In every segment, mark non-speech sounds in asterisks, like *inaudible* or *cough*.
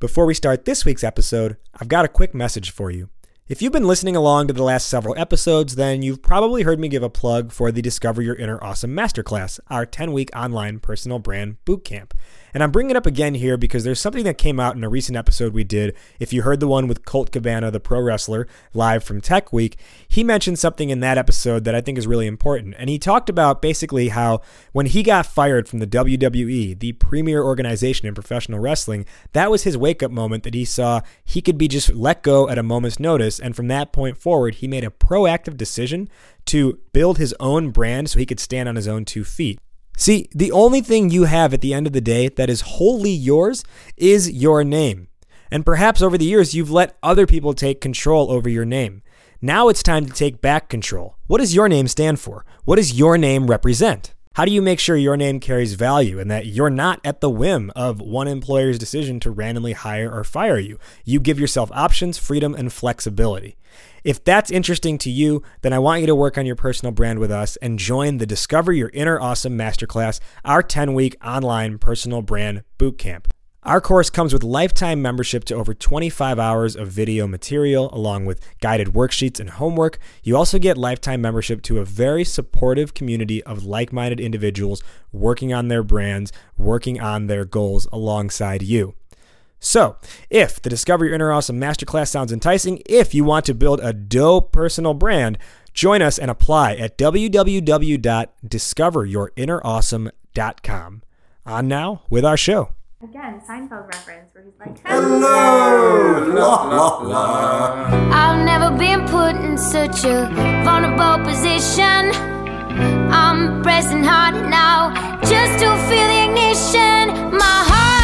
Before we start this week's episode, I've got a quick message for you. If you've been listening along to the last several episodes, then you've probably heard me give a plug for the Discover Your Inner Awesome Masterclass, our 10 week online personal brand bootcamp. And I'm bringing it up again here because there's something that came out in a recent episode we did. If you heard the one with Colt Cabana, the pro wrestler, live from Tech Week, he mentioned something in that episode that I think is really important. And he talked about basically how when he got fired from the WWE, the premier organization in professional wrestling, that was his wake up moment that he saw he could be just let go at a moment's notice. And from that point forward, he made a proactive decision to build his own brand so he could stand on his own two feet. See, the only thing you have at the end of the day that is wholly yours is your name. And perhaps over the years, you've let other people take control over your name. Now it's time to take back control. What does your name stand for? What does your name represent? How do you make sure your name carries value and that you're not at the whim of one employer's decision to randomly hire or fire you? You give yourself options, freedom, and flexibility. If that's interesting to you, then I want you to work on your personal brand with us and join the Discover Your Inner Awesome Masterclass, our 10 week online personal brand bootcamp. Our course comes with lifetime membership to over 25 hours of video material, along with guided worksheets and homework. You also get lifetime membership to a very supportive community of like minded individuals working on their brands, working on their goals alongside you. So, if the Discover Your Inner Awesome Masterclass sounds enticing, if you want to build a dope personal brand, join us and apply at www.discoveryourinnerawesome.com. On now with our show. Again, Seinfeld reference where he's like, oh, Hello! La, la, la. I've never been put in such a vulnerable position. I'm pressing hard now just to feel the ignition. My heart,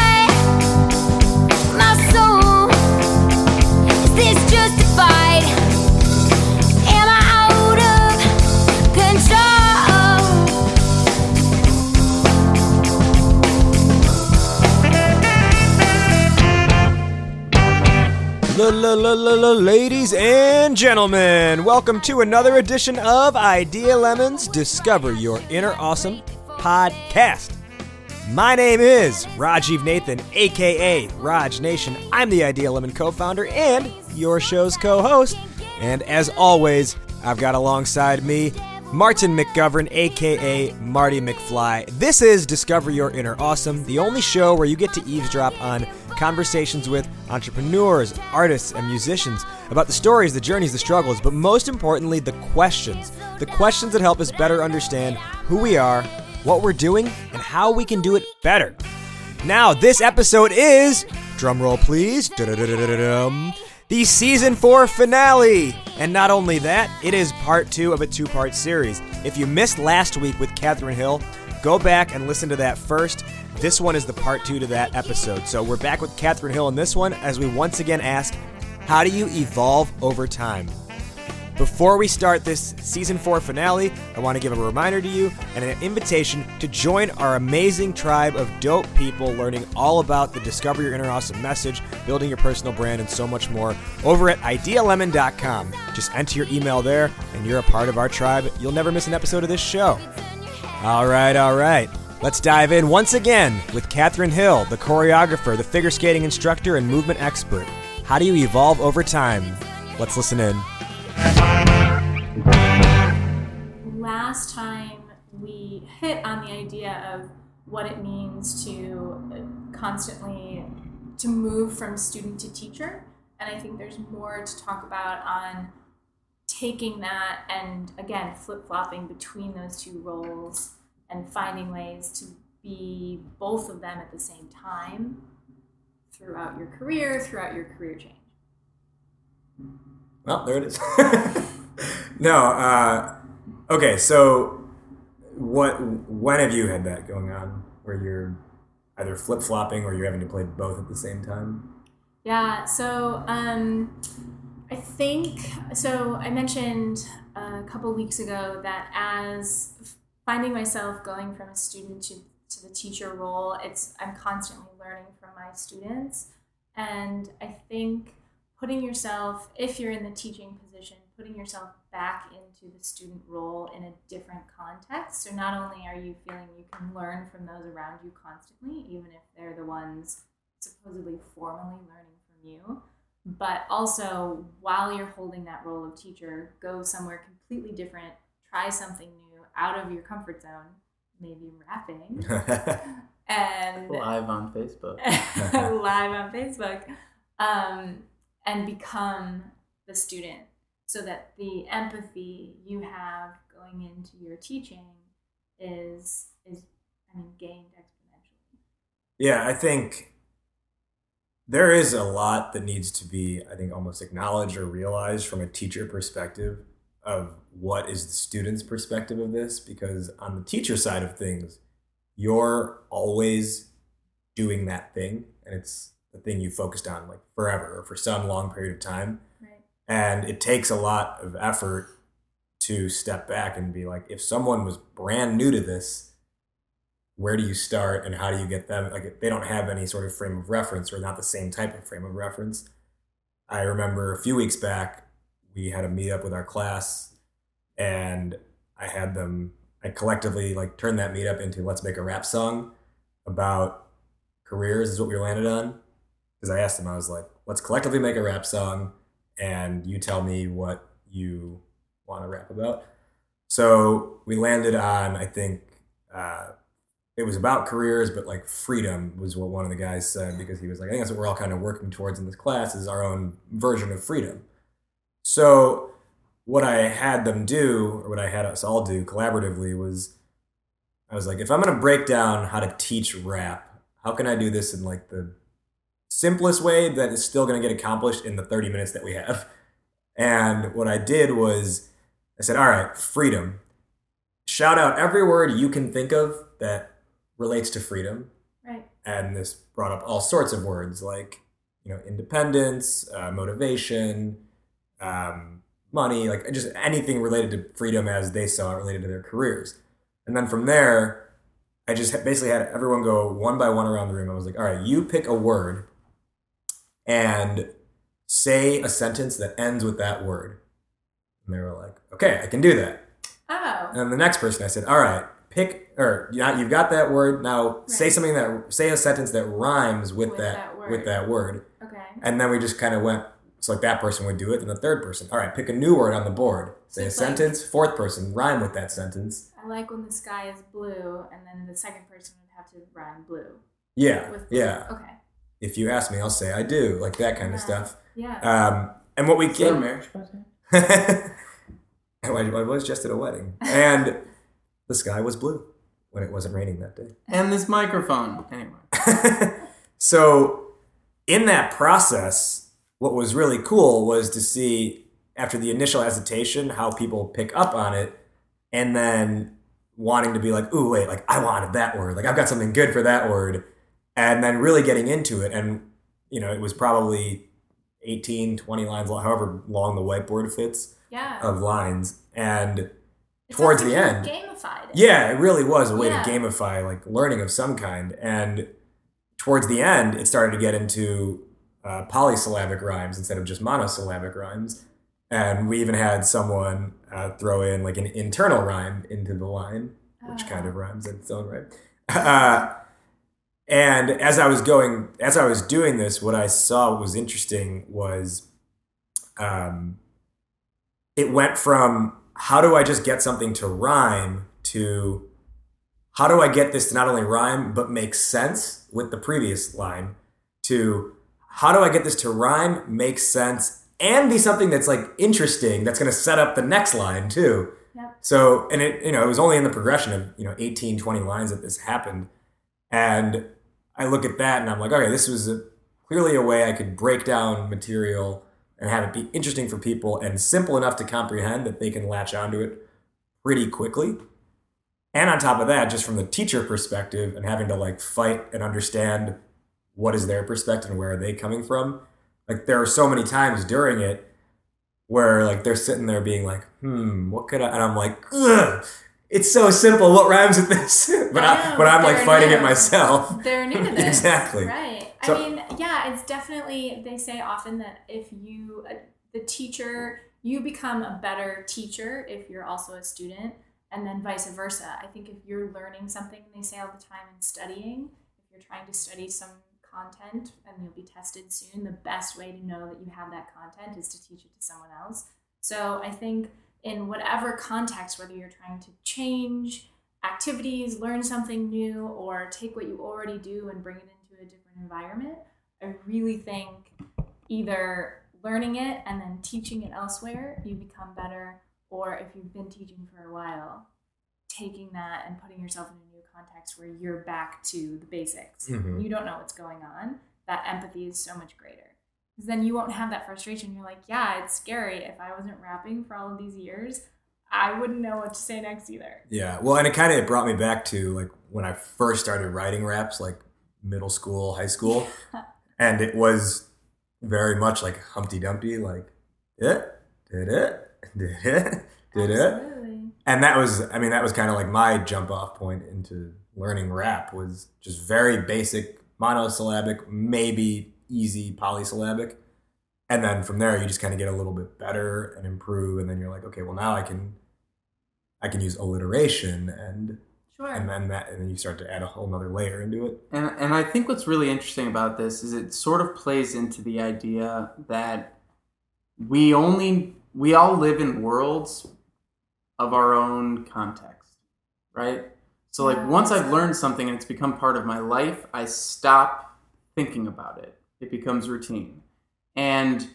ladies and gentlemen, welcome to another edition of Idea Lemons Discover Your Inner Awesome podcast. My name is Rajiv Nathan, aka Raj Nation. I'm the Idea Lemon co founder and your show's co host. And as always, I've got alongside me Martin McGovern, aka Marty McFly. This is Discover Your Inner Awesome, the only show where you get to eavesdrop on conversations with entrepreneurs, artists, and musicians about the stories, the journeys, the struggles, but most importantly, the questions. The questions that help us better understand who we are, what we're doing, and how we can do it better. Now, this episode is, drumroll please, the season four finale. And not only that, it is part two of a two part series. If you missed last week with Catherine Hill, go back and listen to that first. This one is the part two to that episode. So we're back with Catherine Hill in this one as we once again ask how do you evolve over time? Before we start this season four finale, I want to give a reminder to you and an invitation to join our amazing tribe of dope people learning all about the Discover Your Inner Awesome message, building your personal brand, and so much more over at idealemon.com. Just enter your email there, and you're a part of our tribe. You'll never miss an episode of this show. All right, all right. Let's dive in once again with Catherine Hill, the choreographer, the figure skating instructor, and movement expert. How do you evolve over time? Let's listen in. last time we hit on the idea of what it means to constantly to move from student to teacher and i think there's more to talk about on taking that and again flip-flopping between those two roles and finding ways to be both of them at the same time throughout your career throughout your career change Well, there it is. *laughs* no, uh, okay, so what? when have you had that going on where you're either flip flopping or you're having to play both at the same time? Yeah, so um, I think so. I mentioned a couple weeks ago that as finding myself going from a student to, to the teacher role, it's I'm constantly learning from my students, and I think putting yourself, if you're in the teaching position, putting yourself back into the student role in a different context. So not only are you feeling you can learn from those around you constantly, even if they're the ones supposedly formally learning from you, but also while you're holding that role of teacher, go somewhere completely different, try something new out of your comfort zone, maybe rapping, *laughs* and Live on Facebook. *laughs* *laughs* live on Facebook, um, and become the student so that the empathy you have going into your teaching is is I mean gained exponentially. Yeah, I think there is a lot that needs to be, I think, almost acknowledged or realized from a teacher perspective of what is the student's perspective of this. Because on the teacher side of things, you're always doing that thing, and it's the thing you focused on like forever or for some long period of time. Right. And it takes a lot of effort to step back and be like, if someone was brand new to this, where do you start and how do you get them? Like, if they don't have any sort of frame of reference or not the same type of frame of reference. I remember a few weeks back, we had a meetup with our class, and I had them, I collectively like turned that meetup into let's make a rap song about careers, is what we landed on. Because I asked them, I was like, let's collectively make a rap song, and you tell me what you want to rap about. So we landed on, I think, uh, it was about careers, but like freedom was what one of the guys said because he was like, I think that's what we're all kind of working towards in this class is our own version of freedom. So what I had them do, or what I had us all do collaboratively, was I was like, if I'm going to break down how to teach rap, how can I do this in like the simplest way that is still going to get accomplished in the 30 minutes that we have? And what I did was I said, all right, freedom. Shout out every word you can think of that relates to freedom. Right. And this brought up all sorts of words like, you know, independence, uh, motivation, um, money, like just anything related to freedom as they saw it related to their careers. And then from there, I just basically had everyone go one by one around the room. I was like, all right, you pick a word and say a sentence that ends with that word. And they were like, okay, I can do that. Oh. And the next person, I said, all right, pick, or you've got that word. Now say something that, say a sentence that rhymes with, With that, that with that word. Okay. And then we just kind of went, so like that person would do it, then the third person, all right, pick a new word on the board. Say a It's like- sentence, fourth person, rhyme with that sentence. I like when the sky is blue, and then the second person would have to rhyme blue Yeah, with blue. yeah. Okay. If you ask me, I'll say I do, like that kind of stuff. Yeah. Um, and what we Is that a came, marriage project? I I was just at a wedding, and the sky was blue when it wasn't raining that day. And this microphone. Anyway. *laughs* so in that process, what was really cool was to see after the initial hesitation how people pick up on it and then wanting to be like, ooh, wait, like I wanted that word. Like I've got something good for that word. And then really getting into it. And, you know, it was probably 18, 20 lines, however long the whiteboard fits yeah. of lines. And It towards like the end. Gamified. it. yeah, it really was a way Yeah. to gamify like learning of some kind. And towards the end, it started to get into uh, polysyllabic rhymes instead of just monosyllabic rhymes. And we even had someone uh, throw in like an internal rhyme into the line, which kind of rhymes in its own right. Uh, and as I was going, as I was doing this, what I saw was interesting was um, it went from how do I just get something to rhyme to how do I get this to not only rhyme but make sense with the previous line to how do I get this to rhyme, make sense, and be something that's like interesting that's going to set up the next line too. Yep. So, and it, you know, it was only in the progression of, you know, 18, 20 lines that this happened. And I look at that and I'm like, okay, this was a, clearly a way I could break down material and have it be interesting for people and simple enough to comprehend that they can latch onto it pretty quickly. And on top of that, just from the teacher perspective and having to like fight and understand what is their perspective and where are they coming from. Like there are so many times during it where like they're sitting there being like, hmm, what could I? And I'm like, ugh, it's so simple. What rhymes with this? *laughs* but I, I but I'm like fighting it myself. *laughs* They're new to *laughs* this. Exactly. Right. So- I mean, yeah, it's definitely, they say often that if you, uh, the teacher, you become a better teacher if you're also a student, and then vice versa. I think if you're learning something, they say all the time in studying, if you're trying to study some content and you'll be tested soon, the best way to know that you have that content is to teach it to someone else. So I think in whatever context, whether you're trying to change activities, learn something new, or take what you already do and bring it into a different environment, I really think either learning it and then teaching it elsewhere, you become better, or if you've been teaching for a while, taking that and putting yourself in context where you're back to the basics. Mhm. You don't know what's going on. That empathy is so much greater. Because then you won't have that frustration. You're like, yeah, it's scary. If I wasn't rapping for all of these years, I wouldn't know what to say next either. Yeah, well, and it kind of brought me back to like when I first started writing raps, like middle school, high school, *laughs* and it was very much like Humpty Dumpty, like it, did it, did it, did it. And that was, I mean, that was kind of like my jump off point into learning rap was just very basic monosyllabic, maybe easy polysyllabic. And then from there, you just kind of get a little bit better and improve, and then you're like, okay, well now I can, I can use alliteration, and Sure. and then that, and then you start to add a whole nother layer into it. And and I think what's really interesting about this is it sort of plays into the idea that we only we all live in worlds of our own context, right? So like once I've learned something and it's become part of my life, I stop thinking about it. It becomes routine. And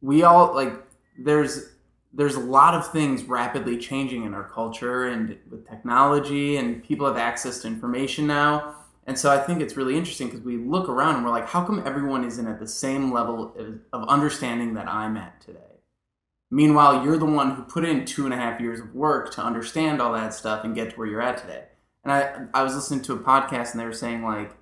we all like there's there's a lot of things rapidly changing in our culture and with technology and people have access to information now and so i think it's really interesting because we look around and we're like how come everyone isn't at the same level of- of understanding that i'm at today meanwhile you're the one who put in two and a half years of work to understand all that stuff and get to where you're at today and i i was listening to a podcast and they were saying like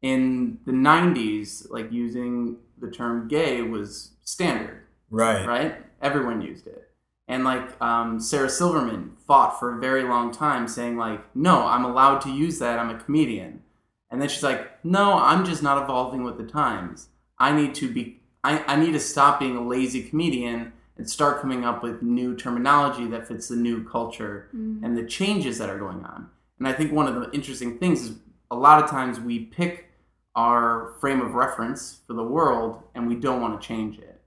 in the 90s like using the term gay was standard Right. right? Everyone used it. And like um, Sarah Silverman fought for a very long time, saying like, "No, I'm allowed to use that. I'm a comedian." And then she's like, "No, I'm just not evolving with the times. I need to be. I, I need to stop being a lazy comedian and start coming up with new terminology that fits the new culture mm. and the changes that are going on." And I think one of the interesting things is a lot of times we pick our frame of reference for the world and we don't want to change it.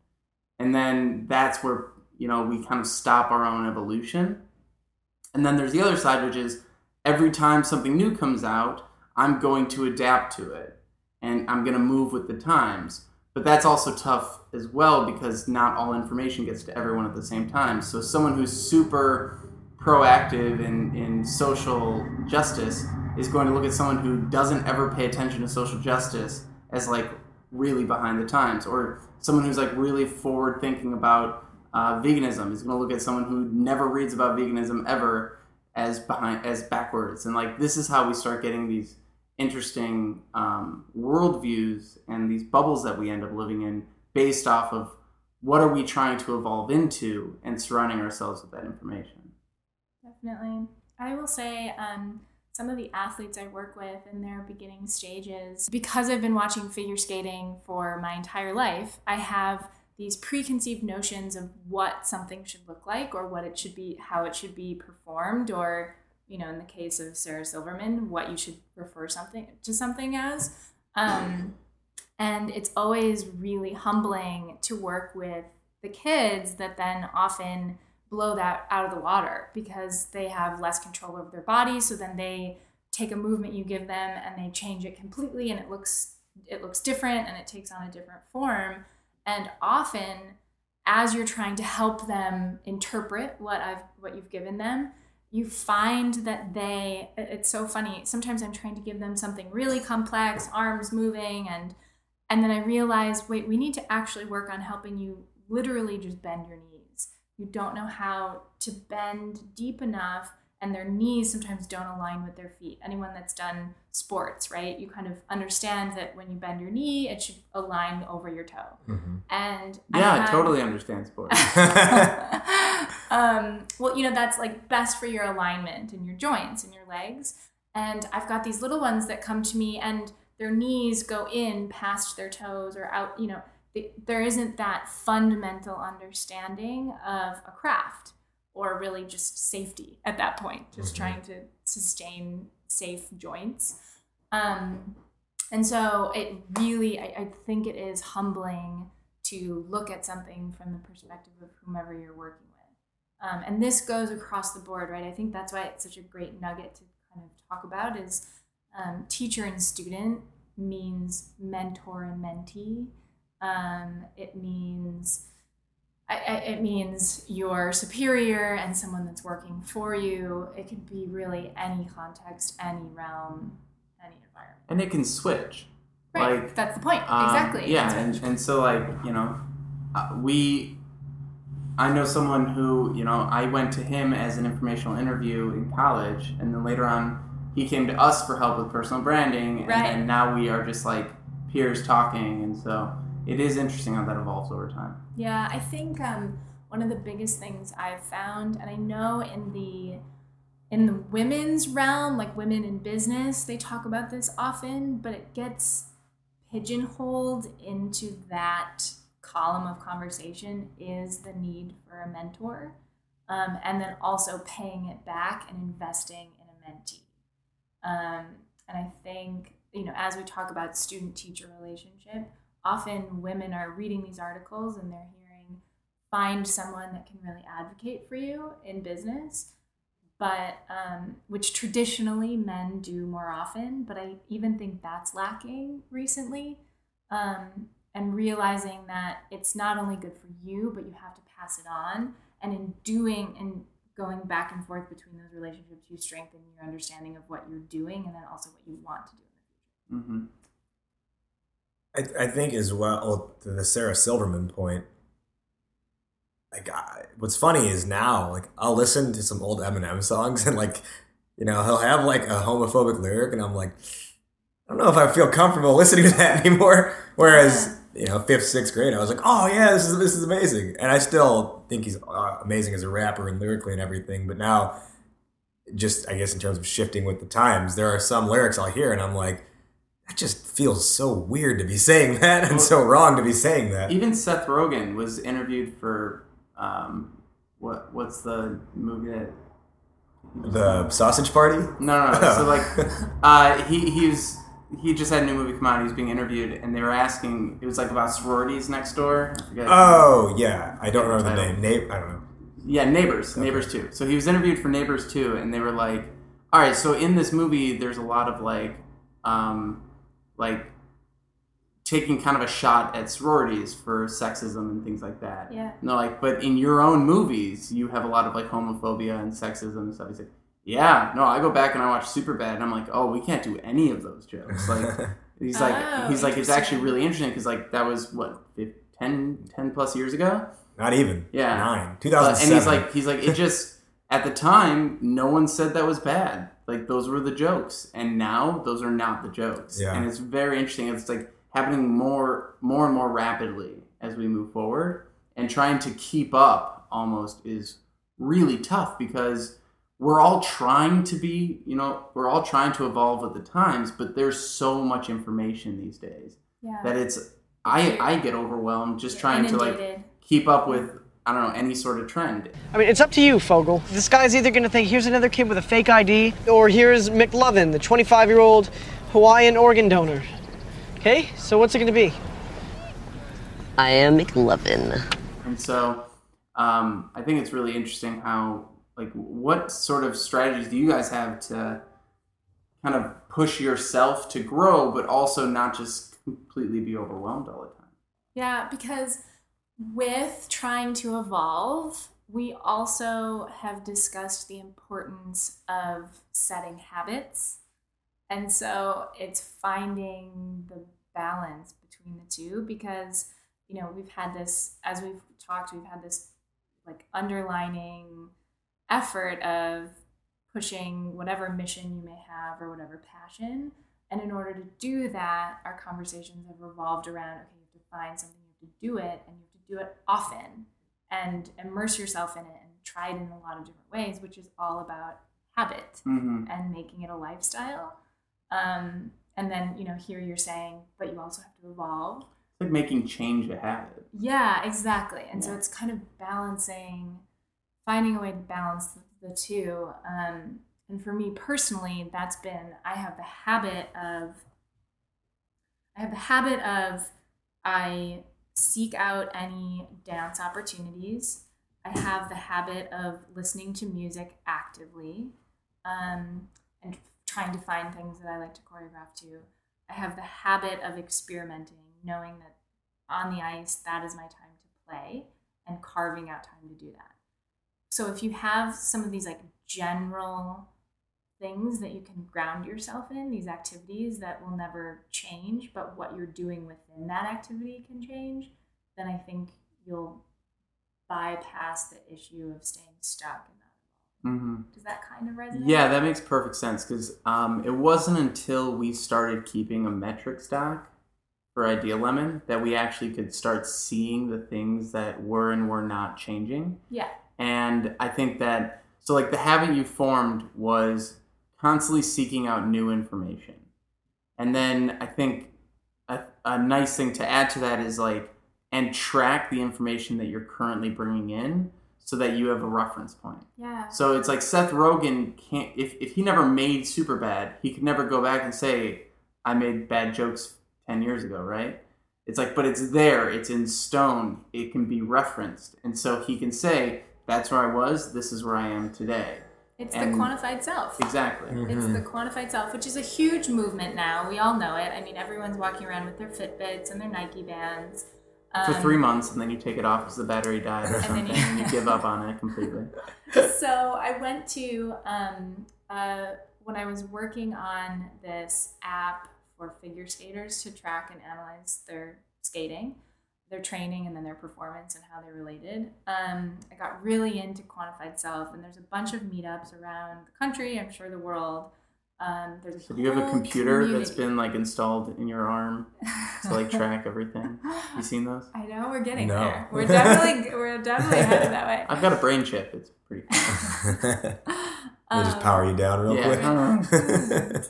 And then that's where you know we kind of stop our own evolution. And then there's the other side which is every time something new comes out i'm going to adapt to it and i'm going to move with the times but that's also tough as well because not all information gets to everyone at the same time. So someone who's super proactive in, in social justice is going to look at someone who doesn't ever pay attention to social justice as like really behind the times. Or someone who's like really forward thinking about uh, veganism is going to look at someone who never reads about veganism ever as behind as backwards. And like this is how we start getting these interesting um, worldviews and these bubbles that we end up living in based off of what are we trying to evolve into and surrounding ourselves with that information Definitely. I will say, um, some of the athletes I work with in their beginning stages, because I've been watching figure skating for my entire life, I have these preconceived notions of what something should look like or what it should be, how it should be performed, or, you know, in the case of Sarah Silverman, what you should refer something to something as. Um, and it's always really humbling to work with the kids that then often blow that out of the water because they have less control over their bodies so then they take a movement you give them and they change it completely and it looks it looks different and it takes on a different form and often as you're trying to help them interpret what I've what you've given them you find that they it's so funny sometimes i'm trying to give them something really complex arms moving and and then i realize wait we need to actually work on helping you literally just bend your knees. You don't know how to bend deep enough and their knees sometimes don't align with their feet. Anyone that's done sports right you kind of understand that when you bend your knee it should align over your toe Mhm. and yeah i totally understand *laughs* sports um, well, you know, that's like best for your alignment and your joints and your legs. And I've got these little ones that come to me and their knees go in past their toes or out, you know, th- there isn't that fundamental understanding of a craft or really just safety at that point, just Mhm. trying to sustain safe joints. Um, and so it really, I, I think it is humbling to look at something from the perspective of whomever you're working with. Um, and this goes across the board, right? I think that's why it's such a great nugget to kind of talk about is um, teacher and student means mentor and mentee. Um, it means I, I, it means your superior and someone that's working for you. It could be really any context, any realm, any environment. And it can switch. Right. Like, that's the point. Um, exactly. Yeah, and, and so like you know, uh, we. I know someone who you know I went to him as an informational interview in college, and then later on he came to us for help with personal branding, and Right. then now we are just like peers talking, and so it is interesting how that evolves over time. Yeah, I think um, one of the biggest things I've found, and I know in the in the women's realm, like women in business, they talk about this often, but it gets pigeonholed into that column of conversation is the need for a mentor, um, and then also paying it back and investing in a mentee. Um, and I think you know, as we talk about student-teacher relationship, often women are reading these articles and they're hearing find someone that can really advocate for you in business. But um, which traditionally men do more often but i even think that's lacking recently um, and realizing that it's not only good for you but you have to pass it on. And in doing and going back and forth between those relationships you strengthen your understanding of what you're doing and then also what you want to do in the future. Hmm I, I think as well to the Sarah Silverman point. Like, I, what's funny is now, like, I'll listen to some old Eminem songs and like, you know, he'll have like a homophobic lyric, and I'm like, I don't know if I feel comfortable *laughs* listening to that anymore. Whereas, you know, fifth, sixth grade, I was like, oh yeah, this is this is amazing, and I still think he's uh, amazing as a rapper and lyrically and everything. But now, just I guess in terms of shifting with the times, there are some lyrics I'll hear, and I'm like that just feels so weird to be saying that and so wrong to be saying that. Even Seth Rogen was interviewed for um, what what's the movie that The sausage party? No, no. no. *laughs* so like, uh, he he was he just had a new movie come out. He was being interviewed, and they were asking. It was like about sororities next door. Oh yeah, I don't remember the name. Name I don't know. yeah, Neighbors, Neighbors too. So he was interviewed for Neighbors too, and they were like, "All right, so in this movie, there's a lot of like, um, like." Taking kind of a shot at sororities for sexism and things like that. Yeah. And they're like, but in your own movies, you have a lot of like homophobia and sexism and stuff. He's like, yeah, no, I go back and I watch Superbad, and I'm like, oh, we can't do any of those jokes. Like, *laughs* he's like, Oh, he's like, it's actually really interesting because like that was what, fif- 10, 10 plus years ago. Not even. Yeah. Nine. Two But- thousand and seven. he's like, he's like, it just at the time, no one said that was bad. Like those were the jokes, and now those are not the jokes. Yeah. And it's very interesting. It's like happening more, more and more rapidly as we move forward, and trying to keep up almost is really tough because we're all trying to be, you know, we're all trying to evolve with the times, but there's so much information these days Yeah. that it's I I get overwhelmed just trying to like keep up with I don't know any sort of trend. I mean, it's up to you, Fogell. This guy's either gonna think here's another kid with a fake ID, or here's McLovin, the 25 year old Hawaiian organ donor. Okay, so what's it gonna be? I am McLovin. And so um, I think it's really interesting how like what sort of strategies do you guys have to kind of push yourself to grow, but also not just completely be overwhelmed all the time. Yeah, because with trying to evolve, we also have discussed the importance of setting habits. And so it's finding the balance between the two because, you know, we've had this, as we've talked, we've had this like underlining effort of pushing whatever mission you may have or whatever passion. And in order to do that, our conversations have revolved around okay, you have to find something, you have to do it, and you have do it often and immerse yourself in it and try it in a lot of different ways, which is all about habit Mm-hmm. and making it a lifestyle. Um, and then, you know, here you're saying, but you also have to evolve. It's like making change a habit. Yeah, exactly. And so it's kind of balancing, finding a way to balance the, the two. Um, and for me personally, that's been, I have the habit of I have the habit of I seek out any dance opportunities. I have the habit of listening to music actively um, and trying to find things that I like to choreograph to. I have the habit of experimenting, knowing that on the ice, that is my time to play and carving out time to do that. So if you have some of these like general things that you can ground yourself in, these activities that will never change, but what you're doing within that activity can change, then I think you'll bypass the issue of staying stuck in that. hmm Does that kind of resonate? Yeah, that makes perfect sense because um, it wasn't until we started keeping a metric stock for Idea Lemon that we actually could start seeing the things that were and were not changing. Yeah. And I think that, so like the habit you formed was constantly seeking out new information. And then I think a, a nice thing to add to that is like, and track the information that you're currently bringing in so that you have a reference point. Yeah. So it's like Seth Rogen can't if, if he never made Super Bad, he could never go back and say, I made bad jokes ten years ago, right? It's like, but it's there, it's in stone, it can be referenced. And so he can say, That's where I was, this is where I am today. It's and- the quantified self. Exactly. It's the quantified self, which is a huge movement now. We all know it. I mean, everyone's walking around with their Fitbits and their Nike bands. For Um, three months and then you take it off because the battery died or And then something you- and you give up on it completely. *laughs* so I went to um, uh, when I was working on this app for figure skaters to track and analyze their skating, their training, and then their performance and how they're related. Um, I got really into quantified self, and there's a bunch of meetups around the country. I'm sure the world. Um, there's So do you have a whole computer that's been like installed in your arm to like *laughs* track everything? You seen those? I know we're getting No. there. We're definitely we're definitely headed that way. *laughs* I've got a brain chip. It's pretty *laughs* cool. they Um, just power you down real Yeah. quick.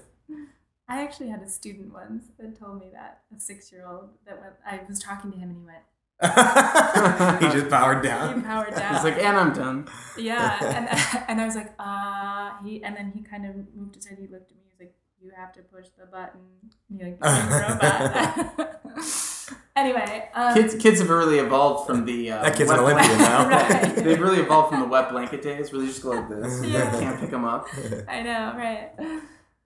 I actually had a student once that told me that a six year old that went, I was talking to him and he went, *laughs* he just powered down. he powered down. He's like, and I'm done. yeah, *laughs* and *laughs* and I was like, uh, he, and then he kind of moved his head. He looked at me. He was like, you have to push the button. And he like became robot. anyway, um, Kids, kids have really evolved from the. Uh, That kid's an Olympian now. Right. They've really evolved from the wet blanket days, where they just go like this. Yeah. You can't pick them up. I know, right?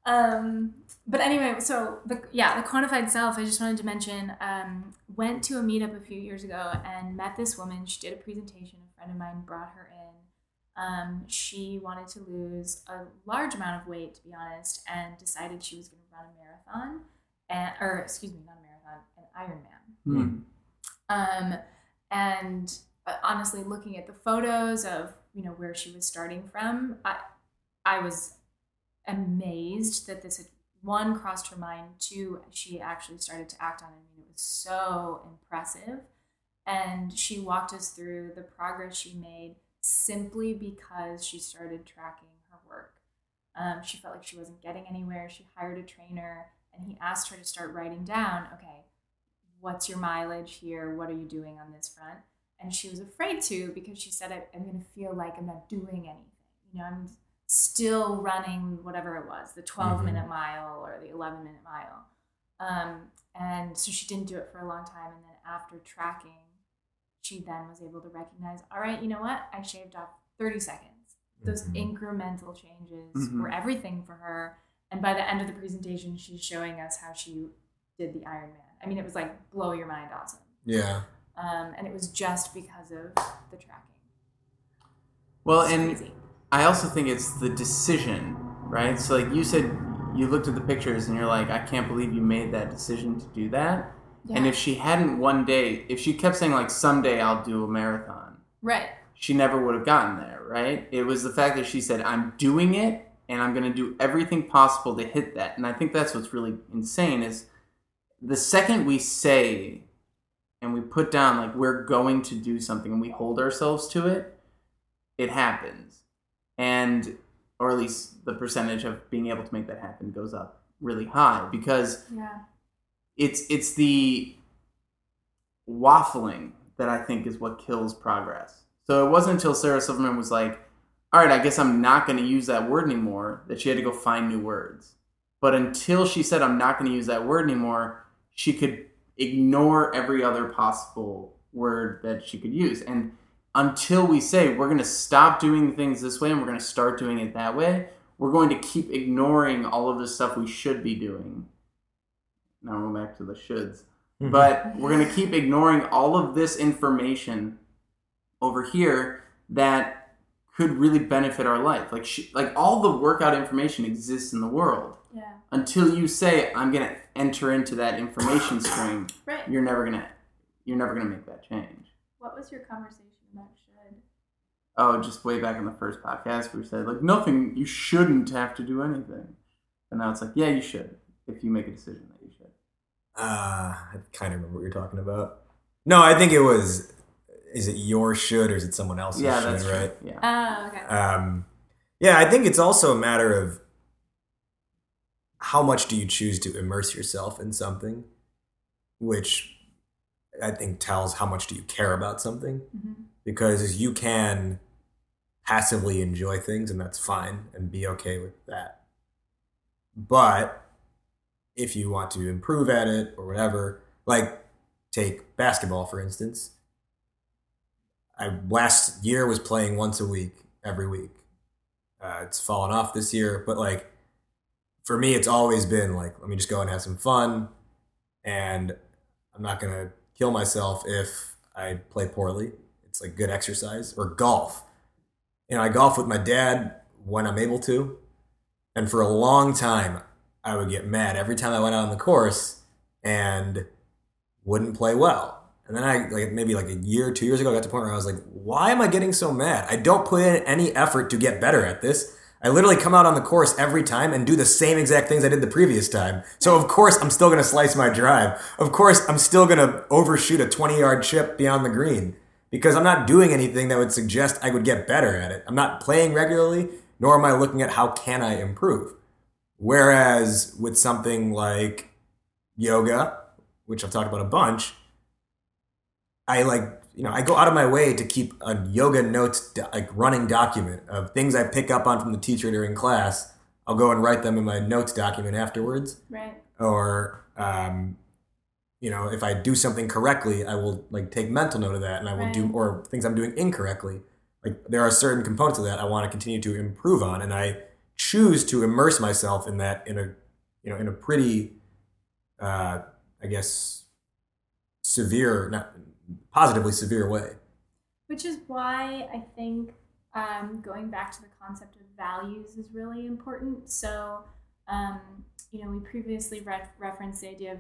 Um, but anyway, so the yeah, the quantified self. I just wanted to mention. Um, went to a meetup a few years ago and met this woman. She did a presentation. A friend of mine brought her in. Um, she wanted to lose a large amount of weight, to be honest, and decided she was going to run a marathon, and or excuse me, not a marathon, an Ironman. Hmm. Um, and uh, honestly, looking at the photos of you know where she was starting from, I I was amazed that this had one crossed her mind, two she actually started to act on it. It was so impressive, and she walked us through the progress she made simply because she started tracking her work. Um, she felt like she wasn't getting anywhere. She hired a trainer, and he asked her to start writing down, okay, what's your mileage here? What are you doing on this front? And she was afraid to because she said, I'm going to feel like I'm not doing anything. You know, I'm still running whatever it was, the 12 Mhm. minute mile or the 11 minute mile. Um, and so she didn't do it for a long time. And then after tracking, she then was able to recognize, all right, you know what? I shaved off 30 seconds. Those Mhm. incremental changes Mhm. were everything for her. And by the end of the presentation, she's showing us how she did the Ironman. I mean, it was like blow your mind awesome. Yeah. Um, and it was just because of the tracking. Well, and crazy. I also think it's the decision, right? So, like you said, you looked at the pictures and you're like, I can't believe you made that decision to do that. And if she hadn't one day, if she kept saying like someday I'll do a marathon, right. she never would have gotten there, right? It was the fact that she said, I'm doing it and I'm going to do everything possible to hit that. And I think that's what's really insane is the second we say and we put down like we're going to do something and we hold ourselves to it, it happens. And or at least the percentage of being able to make that happen goes up really high because Yeah. it's it's the waffling that I think is what kills progress. So it wasn't until Sarah Silverman was like, "All right, I guess I'm not going to use that word anymore," that she had to go find new words. But until she said, "I'm not going to use that word anymore," she could ignore every other possible word that she could use. And until we say we're going to stop doing things this way and we're going to start doing it that way, we're going to keep ignoring all of the stuff we should be doing. Now we're back to the shoulds. Mm-hmm. But we're going to keep ignoring all of this information over here that could really benefit our life. Like sh- like all the workout information exists in the world. Yeah. Until you say I'm going to enter into that information *coughs* stream, Right. you're never going to you're never going to make that change. What was your conversation about should? Oh, just way back in the first podcast, we said like nothing. You shouldn't have to do anything, and now it's like, yeah, you should if you make a decision that you should. Uh, I kind of remember what you're talking about. No, I think it was. Is it your should or is it someone else's yeah, should? that's true. right. Yeah, Oh, okay. Um, yeah, I think it's also a matter of how much do you choose to immerse yourself in something, which I think tells how much do you care about something. Mhm. Because you can passively enjoy things, and that's fine, and be okay with that. But if you want to improve at it or whatever, like take basketball for instance. I last year was playing once a week, every week. Uh, it's fallen off this year, but like for me, it's always been like, let me just go and have some fun, and I'm not gonna kill myself if I play poorly. It's like good exercise or golf. You know, I golf with my dad when I'm able to, and for a long time, I would get mad every time I went out on the course and wouldn't play well. And then I like maybe like a year, two years ago, I got to the point where I was like, why am I getting so mad? I don't put in any effort to get better at this. I literally come out on the course every time and do the same exact things I did the previous time. So of course I'm still gonna slice my drive. Of course I'm still gonna overshoot a 20 yard chip beyond the green because I'm not doing anything that would suggest I would get better at it. I'm not playing regularly, nor am I looking at how can I improve. Whereas with something like yoga, which I've talked about a bunch, I like, you know, I go out of my way to keep a yoga notes like running document of things I pick up on from the teacher during class. I'll go and write them in my notes document afterwards. Right. Or, um, you know, if I do something correctly, I will like take mental note of that, and I will do, Right. or things I'm doing incorrectly. Like there are certain components of that I want to continue to improve on, and I choose to immerse myself in that in a, you know, in a pretty, uh, I guess, severe, not positively severe way. Which is why I think um, going back to the concept of values is really important. So, um, you know, we previously re- referenced the idea of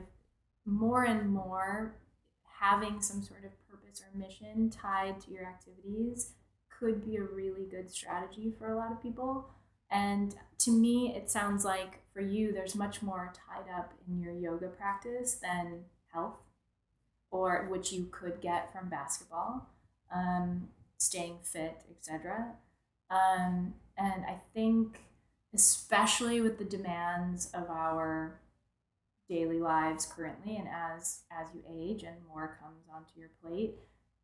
more and more having some sort of purpose or mission tied to your activities could be a really good strategy for a lot of people. And to me, it sounds like for you, there's much more tied up in your yoga practice than health, or which you could get from basketball, um, staying fit, etc. Um, and I think, especially with the demands of our daily lives currently, and as as you age and more comes onto your plate,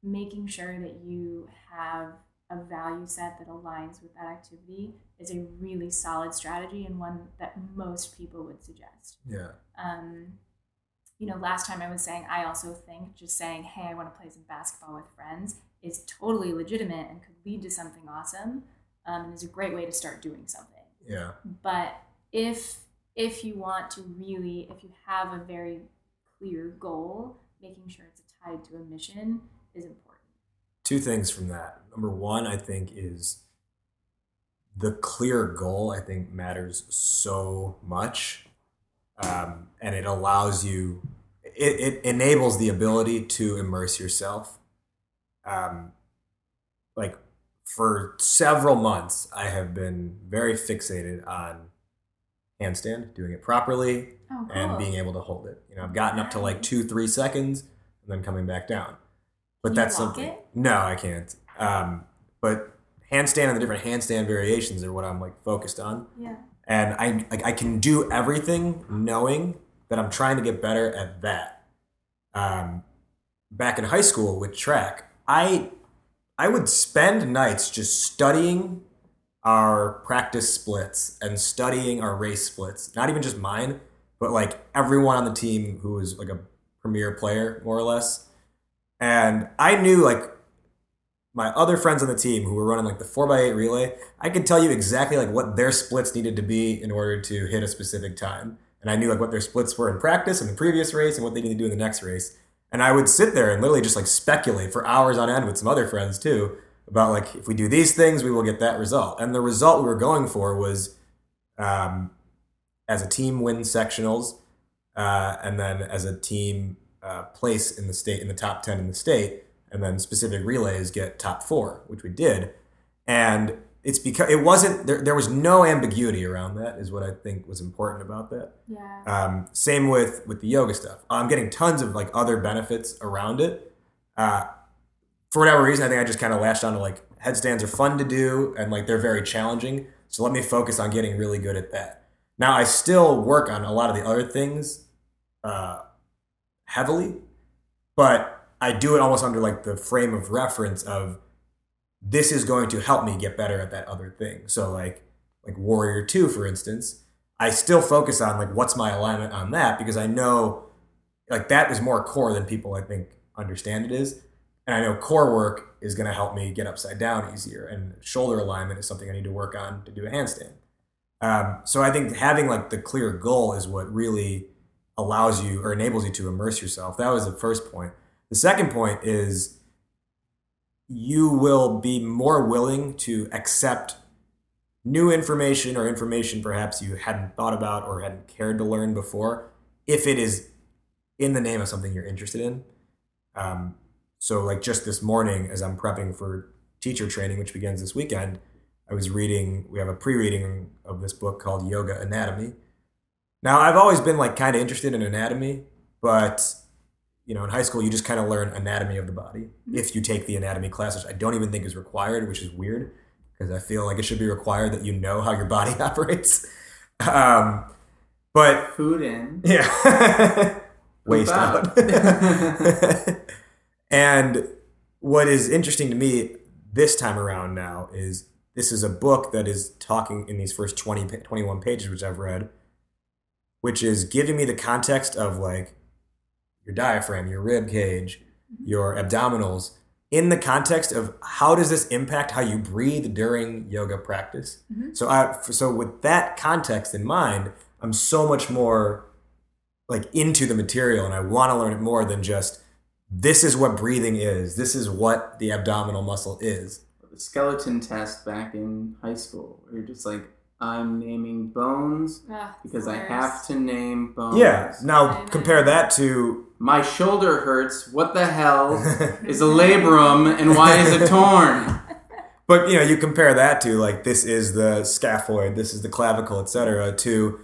making sure that you have a value set that aligns with that activity is a really solid strategy and one that most people would suggest. Yeah. Um, you know, last time I was saying, I also think just saying, hey, I want to play some basketball with friends is totally legitimate and could lead to something awesome um, and is a great way to start doing something. Yeah. But if if you want to really, if you have a very clear goal, making sure it's tied to a mission is important. two things from that. Number one, I think, is the clear goal, I think, matters so much. Um, and it allows you, it, it enables the ability to immerse yourself. Um, like for several months, I have been very fixated on handstand, doing it properly, Oh, and being able to hold it. You know, I've gotten up to like two, three seconds and then coming back down. But Can that's something. it? No, I can't. Um, but handstand and the different handstand variations are what I'm like focused on. Yeah. And I like I can do everything knowing that I'm trying to get better at that. Um, back in high school with track, I I would spend nights just studying our practice splits and studying our race splits. Not even just mine, but like everyone on the team who was like a premier player, more or less. And I knew like my other friends on the team who were running like the 4x8 relay, I could tell you exactly like what their splits needed to be in order to hit a specific time. And I knew like what their splits were in practice in the previous race and what they need to do in the next race. And I would sit there and literally just like speculate for hours on end with some other friends too about like if we do these things, we will get that result. And the result we were going for was um, as a team win sectionals, uh, and then as a team uh, place in the state in the top ten in the state, and then specific relays get top four, which we did. And it's because it wasn't there. There was no ambiguity around that. Is what I think was important about that. Yeah. Um, same with with the yoga stuff. I'm getting tons of like other benefits around it. Uh, for whatever reason, I think I just kind of latched on to like headstands are fun to do and like they're very challenging. So let me focus on getting really good at that. Now I still work on a lot of the other things uh, heavily, but I do it almost under like the frame of reference of this is going to help me get better at that other thing. So like like Warrior 2 for instance, I still focus on like what's my alignment on that because I know like that is more core than people I think understand it is. And I know core work is going to help me get upside down easier and shoulder alignment is something I need to work on to do a handstand. Um, so I think having like the clear goal is what really allows you or enables you to immerse yourself. That was the first point. The second point is you will be more willing to accept new information or information perhaps you hadn't thought about or hadn't cared to learn before if it is in the name of something you're interested in. Um, so, like just this morning, as I'm prepping for teacher training, which begins this weekend, I was reading, we have a pre reading of this book called Yoga Anatomy. Now, I've always been like kind of interested in anatomy, but you know, in high school, you just kind of learn anatomy of the body if you take the anatomy class, which I don't even think is required, which is weird because I feel like it should be required that you know how your body *laughs* operates. Um, but Food in. yeah, *laughs* waste out. *laughs* and what is interesting to me this time around now is this is a book that is talking in these first 20 21 pages which I've read which is giving me the context of like your diaphragm, your rib cage, mm-hmm. your abdominals in the context of how does this impact how you breathe during yoga practice. Mm-hmm. So I so with that context in mind, I'm so much more like into the material and I want to learn it more than just this is what breathing is. This is what the abdominal muscle is. The skeleton test back in high school, where you're just like, I'm naming bones Ugh, because I have to name bones. Yeah. Now compare that to My shoulder hurts. What the hell *laughs* is a labrum and why is it torn? But you know, you compare that to like this is the scaphoid, this is the clavicle, etc. To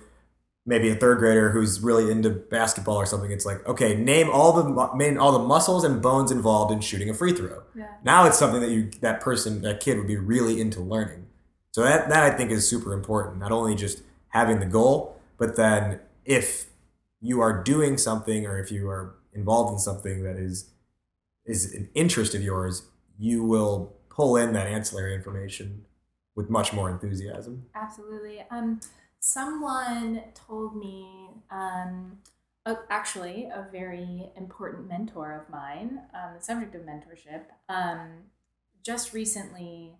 maybe a third grader who's really into basketball or something. It's like, okay, name all the name all the muscles and bones involved in shooting a free throw. Yeah. Now it's something that you that person that kid would be really into learning. So that that I think is super important. Not only just having the goal, but then if you are doing something or if you are involved in something that is is an interest of yours, you will pull in that ancillary information with much more enthusiasm. Absolutely. Um, someone told me, um, actually, a very important mentor of mine, um, the subject of mentorship, um, just recently,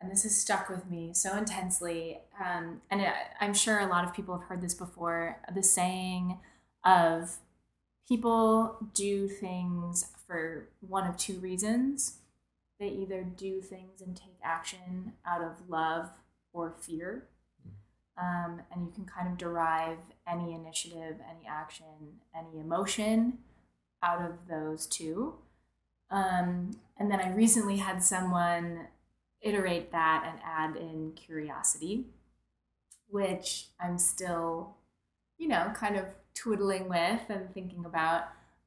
and this has stuck with me so intensely. Um, and I'm sure a lot of people have heard this before the saying of people do things for one of two reasons they either do things and take action out of love or fear. Um, and you can kind of derive any initiative, any action, any emotion out of those two. Um, and then I recently had someone iterate that and add in curiosity, which I'm still, you know, kind of twiddling with and thinking about.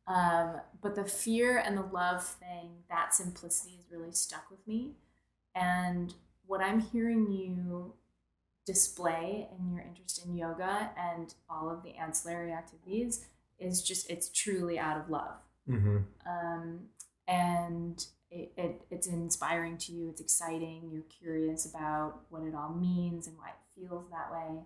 Um, but the fear and the love thing, that simplicity has really stuck with me. And what I'm hearing you display in your interest in yoga and all of the ancillary activities is just, it's truly out of love. Mm-hmm. Um, and it, it, it's inspiring to you, it's exciting, you're curious about what it all means and why it feels that way.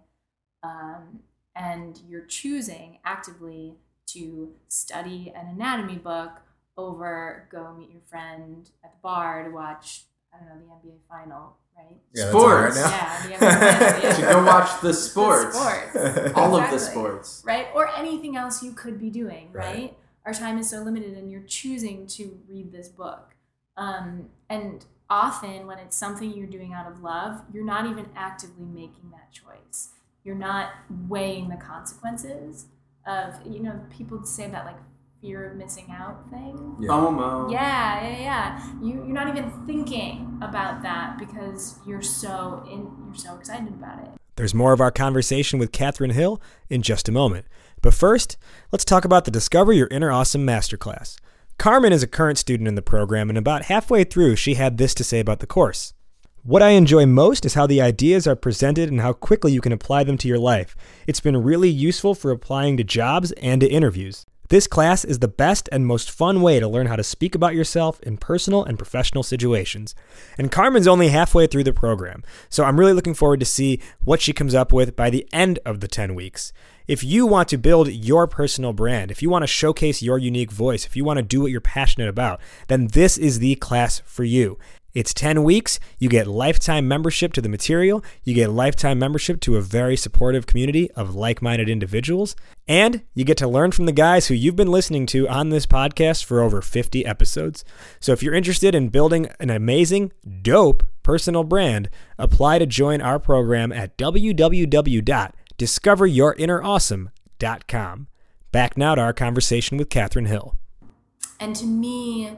Um, and you're choosing actively to study an anatomy book over go meet your friend at the bar to watch I don't know the NBA final, right? Yeah, Sports. Yeah, the NBA final. *laughs* To go watch the The sports. sports. *laughs* All of the sports. right? Or anything else you could be doing, right? Right. Our time is so limited, and you're choosing to read this book. Um, and often, when it's something you're doing out of love, you're not even actively making that choice. You're not weighing the consequences of, you know, people say that like fear of missing out thing. Yeah. FOMO. Yeah, yeah, yeah. You, you're not even thinking about that because you're so in, you're so excited about it. There's more of our conversation with Catherine Hill in just a moment. But first, let's talk about the Discover Your Inner Awesome Masterclass. Carmen is a current student in the program, and about halfway through, she had this to say about the course. What I enjoy most is how the ideas are presented and how quickly you can apply them to your life. It's been really useful for applying to jobs and to interviews. This class is the best and most fun way to learn how to speak about yourself in personal and professional situations. And Carmen's only halfway through the program, so I'm really looking forward to see what she comes up with by the end of the 10 weeks. If you want to build your personal brand, if you want to showcase your unique voice, if you want to do what you're passionate about, then this is the class for you. It's 10 weeks. You get lifetime membership to the material. You get lifetime membership to a very supportive community of like minded individuals. And you get to learn from the guys who you've been listening to on this podcast for over 50 episodes. So if you're interested in building an amazing, dope personal brand, apply to join our program at www.discoveryourinnerawesome.com. Back now to our conversation with Catherine Hill. And to me,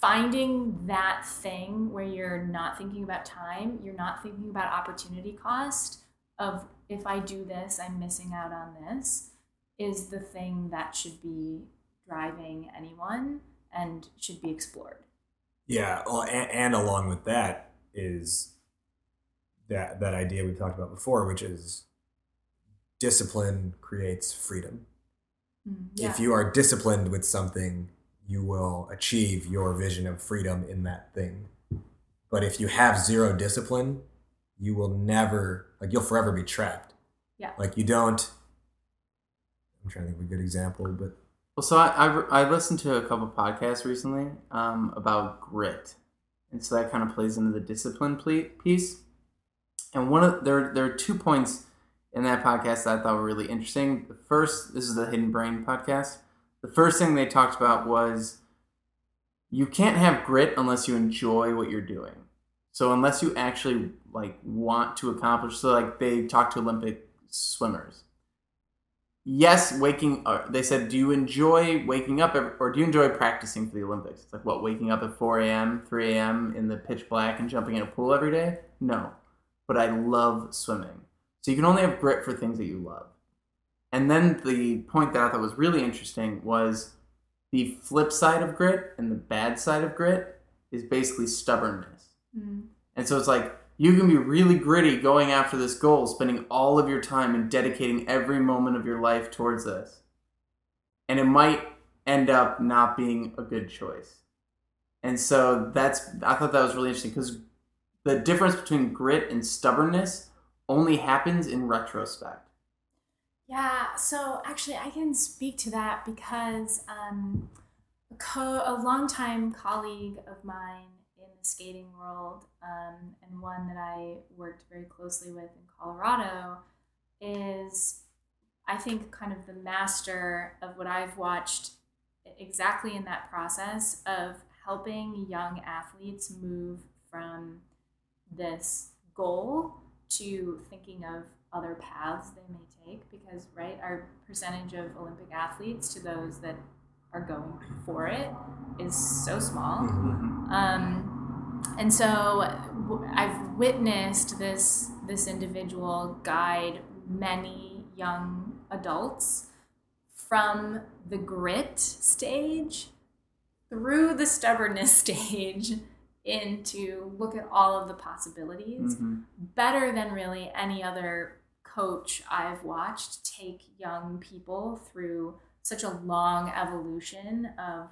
finding that thing where you're not thinking about time, you're not thinking about opportunity cost of if I do this, I'm missing out on this, is the thing that should be driving anyone and should be explored. Yeah, well, and, and along with that is that that idea we talked about before, which is discipline creates freedom. Mm, If you are disciplined with something, you will achieve your vision of freedom in that thing. But if you have zero discipline, you will never like you'll forever be trapped. Yeah. Like you don't. I'm trying to think of a good example, but Well, so I, I, I listened to a couple podcasts recently um, about grit, and so that kind of plays into the discipline ple- piece. And one of there there are two points in that podcast that I thought were really interesting. The first, this is the Hidden Brain podcast. The first thing they talked about was you can't have grit unless you enjoy what you're doing. So unless you actually like want to accomplish, so like they talked to Olympic swimmers yes, waking. Uh, they said, do you enjoy waking up, or do you enjoy practicing for the Olympics? It's like what, waking up at four a.m., three a.m. in the pitch black and jumping in a pool every day? No, but I love swimming. So you can only have grit for things that you love. And then the point that I thought was really interesting was the flip side of grit and the bad side of grit is basically stubbornness. Mm. And so it's like you can be really gritty going after this goal, spending all of your time and dedicating every moment of your life towards this. And it might end up not being a good choice. And so that's I thought that was really interesting because the difference between grit and stubbornness only happens in retrospect. Yeah, so actually, I can speak to that because um, a, co- a longtime colleague of mine in the skating world, um, and one that I worked very closely with in Colorado, is I think kind of the master of what I've watched exactly in that process of helping young athletes move from this goal to thinking of other paths they may take because right our percentage of olympic athletes to those that are going for it is so small. Um, and so i've witnessed this this individual guide many young adults from the grit stage through the stubbornness *laughs* stage into look at all of the possibilities Mhm. better than really any other coach I've watched take young people through such a long evolution of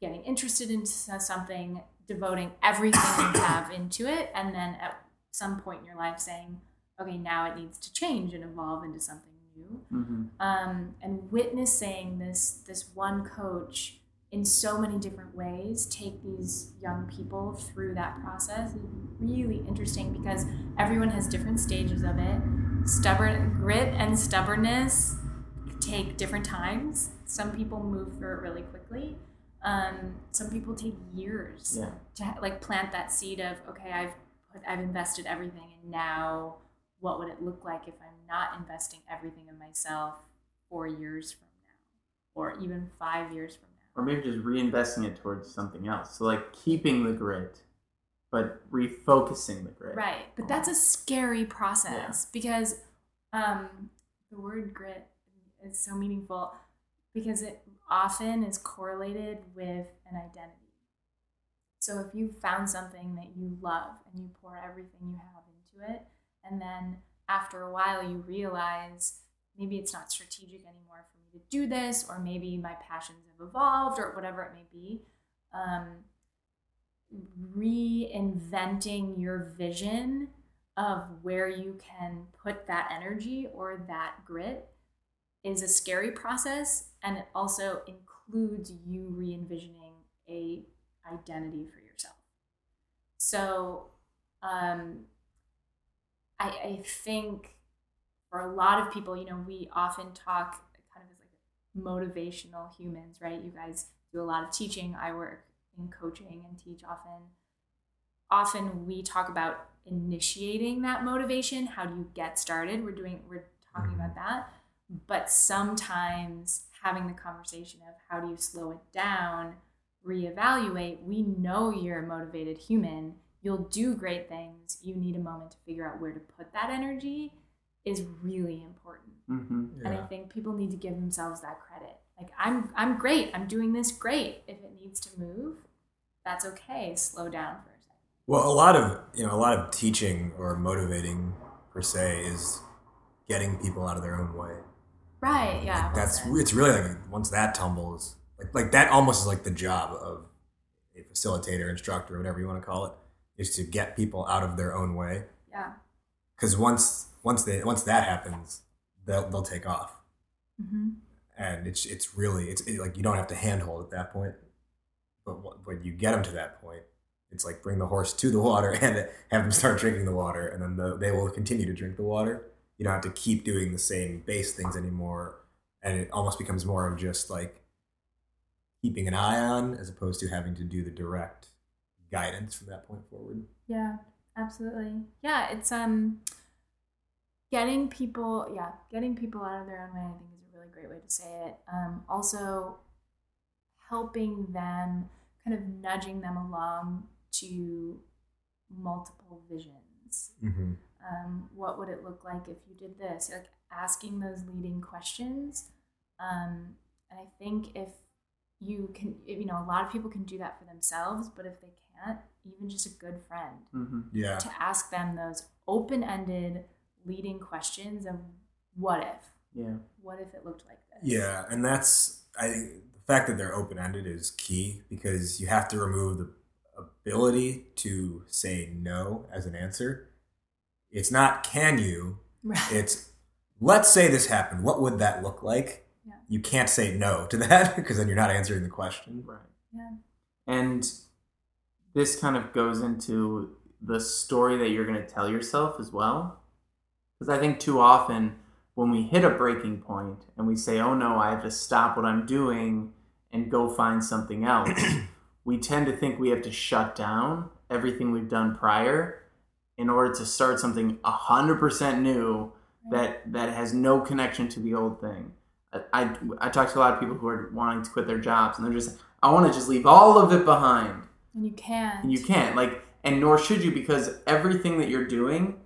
getting interested into something, devoting everything you *coughs* have into it, and then at some point in your life saying, okay, now it needs to change and evolve into something new. hmm Um, and witnessing this this one coach in so many different ways take these young people through that process is really interesting because everyone has different stages of it. Stubborn grit and stubbornness take different times. Some people move through it really quickly. Um, some people take years Yeah. to like plant that seed of okay, I've put, I've invested everything, and now what would it look like if I'm not investing everything in myself four years from now, or even five years from now? Or maybe just reinvesting it towards something else. So like keeping the grit, but refocusing the grit. Right, but that's a scary process because um, the word grit is so meaningful because it often is correlated with an identity. So if you found something that you love and you pour everything you have into it, and then after a while you realize maybe it's not strategic anymore for do this, or maybe my passions have evolved, or whatever it may be. Um, reinventing your vision of where you can put that energy or that grit is a scary process and it also includes you re-envisioning a identity for yourself so um, I, I think for a lot of people you know we often talk kind of as like motivational humans right? You guys do a lot of teaching. I work in coaching and teach often. Often we talk about initiating that motivation. How do you get started? We're doing we're talking about that. But sometimes having the conversation of how do you slow it down reevaluate we know you're a motivated human. You'll do great things. You need a moment to figure out where to put that energy is really important. Hmm and i think people need to give themselves that credit like i'm i'm great. I'm doing this great. If it needs to move that's okay. Slow down for a second. Well, a lot of you know, a lot of teaching or motivating per se is getting people out of their own way. right. Yeah Like, that's said. it's really like once that tumbles, like like that almost is like the job of a facilitator, instructor, whatever you want to call it, is to get people out of their own way. yeah. Because once once they once that happens, they'll they'll take off, hmm and it's it's really it's it, like you don't have to handhold at that point, but wh- when you get them to that point, it's like bring the horse to the water *laughs* and have them start drinking the water, and then the, they will continue to drink the water. You don't have to keep doing the same base things anymore, and it almost becomes more of just like keeping an eye on as opposed to having to do the direct guidance from that point forward. Yeah, absolutely. Yeah, it's um getting people yeah, getting people out of their own way I think really great way to say it. Um also helping them kind of nudging them along to multiple visions. Mm-hmm. Um, what would it look like if you did this? Like asking those leading questions. Um, and I think if you can, if, you know, a lot of people can do that for themselves, but if they can't, even just a good friend hmm Yeah. to ask them those open-ended leading questions of what if Yeah. what if it looked like this Yeah, and that's I the fact that they're open ended is key because you have to remove the ability to say no as an answer. It's not can you, right it's let's say this happened. What would that look like? Yeah. You can't say no to that *laughs* because then you're not answering the question. Right. yeah And this kind of goes into the story that you're going to tell yourself as well. Because I think too often when we hit a breaking point and we say, oh no, I have to stop what I'm doing and go find something else, *clears throat* we tend to think we have to shut down everything we've done prior in order to start something 100% new that, that has no connection to the old thing. I, I, I talk to a lot of people who are wanting to quit their jobs and they're just, I want to just leave all of it behind. and you can't. And you can't. Like, and nor should you because everything that you're doing,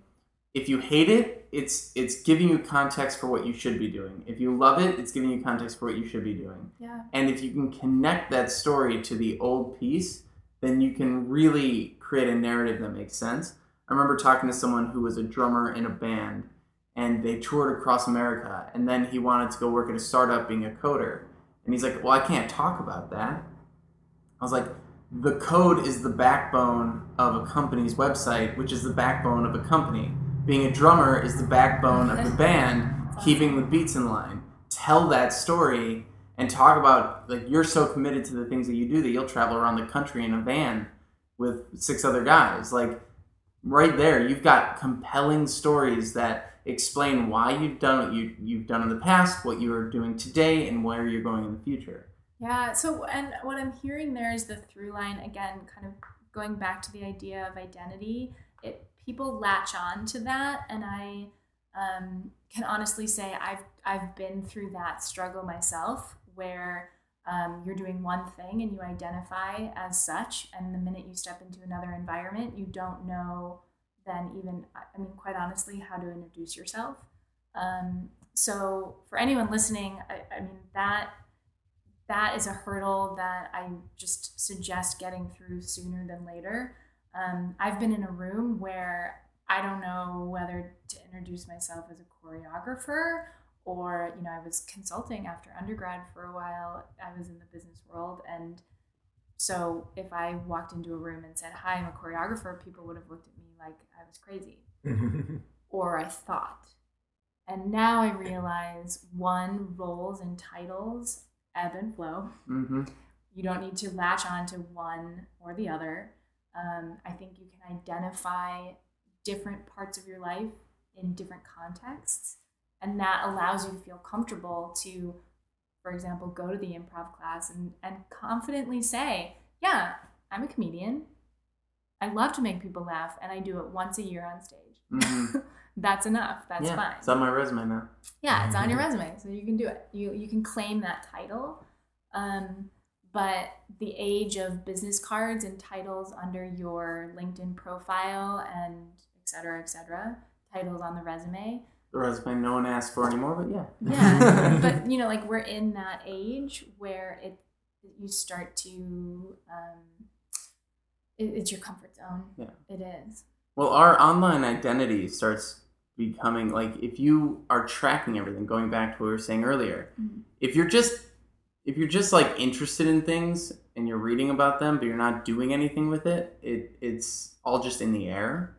if you hate it, it's it's giving you context for what you should be doing. If you love it, it's giving you context for what you should be doing. yeah And if you can connect that story to the old piece, then you can really create a narrative that makes sense. I remember talking to someone who was a drummer in a band and they toured across America and then he wanted to go work at a startup being a coder. And he's like, Well, I can't talk about that. I was like, The code is the backbone of a company's website, which is the backbone of a company. Being a drummer is the backbone of the *laughs* band, keeping the beats in line. Tell that story and talk about like you're so committed to the things that you do that you'll travel around the country in a van with six other guys. Like right there, you've got compelling stories that explain why you've done what you, you've done in the past, what you are doing today, and where you're going in the future. Yeah. So, and what I'm hearing there is the through line again, kind of going back to the idea of identity. People latch on to that, and I um, can honestly say I've I've been through that struggle myself, where um, you're doing one thing and you identify as such, and the minute you step into another environment, you don't know then even I mean quite honestly how to introduce yourself. Um, so for anyone listening, I, I mean that that is a hurdle that I just suggest getting through sooner than later. Um, I've been in a room where I don't know whether to introduce myself as a choreographer or, you know, I was consulting after undergrad for a while. I was in the business world. And so if I walked into a room and said, Hi, I'm a choreographer, people would have looked at me like I was crazy *laughs* or I thought. And now I realize one, roles and titles ebb and flow. Mm-hmm. You don't need to latch on to one or the other. Um, I think you can identify different parts of your life in different contexts, and that allows you to feel comfortable to, for example, go to the improv class and, and confidently say, Yeah, I'm a comedian. I love to make people laugh, and I do it once a year on stage. Mm-hmm. *laughs* That's enough. That's yeah, fine. it's on my resume now. Yeah, it's on your resume, so you can do it. You you can claim that title. Um, but the age of business cards and titles under your LinkedIn profile and et cetera, et cetera, titles on the resume. The resume no one asked for anymore, but yeah. Yeah, *laughs* but you know, like we're in that age where it you start to um, it, it's your comfort zone. Yeah. It is. Well, our online identity starts becoming like if you are tracking everything, going back to what we were saying earlier, Mhm. if you're just if you're just like interested in things and you're reading about them but you're not doing anything with it, it it's all just in the air.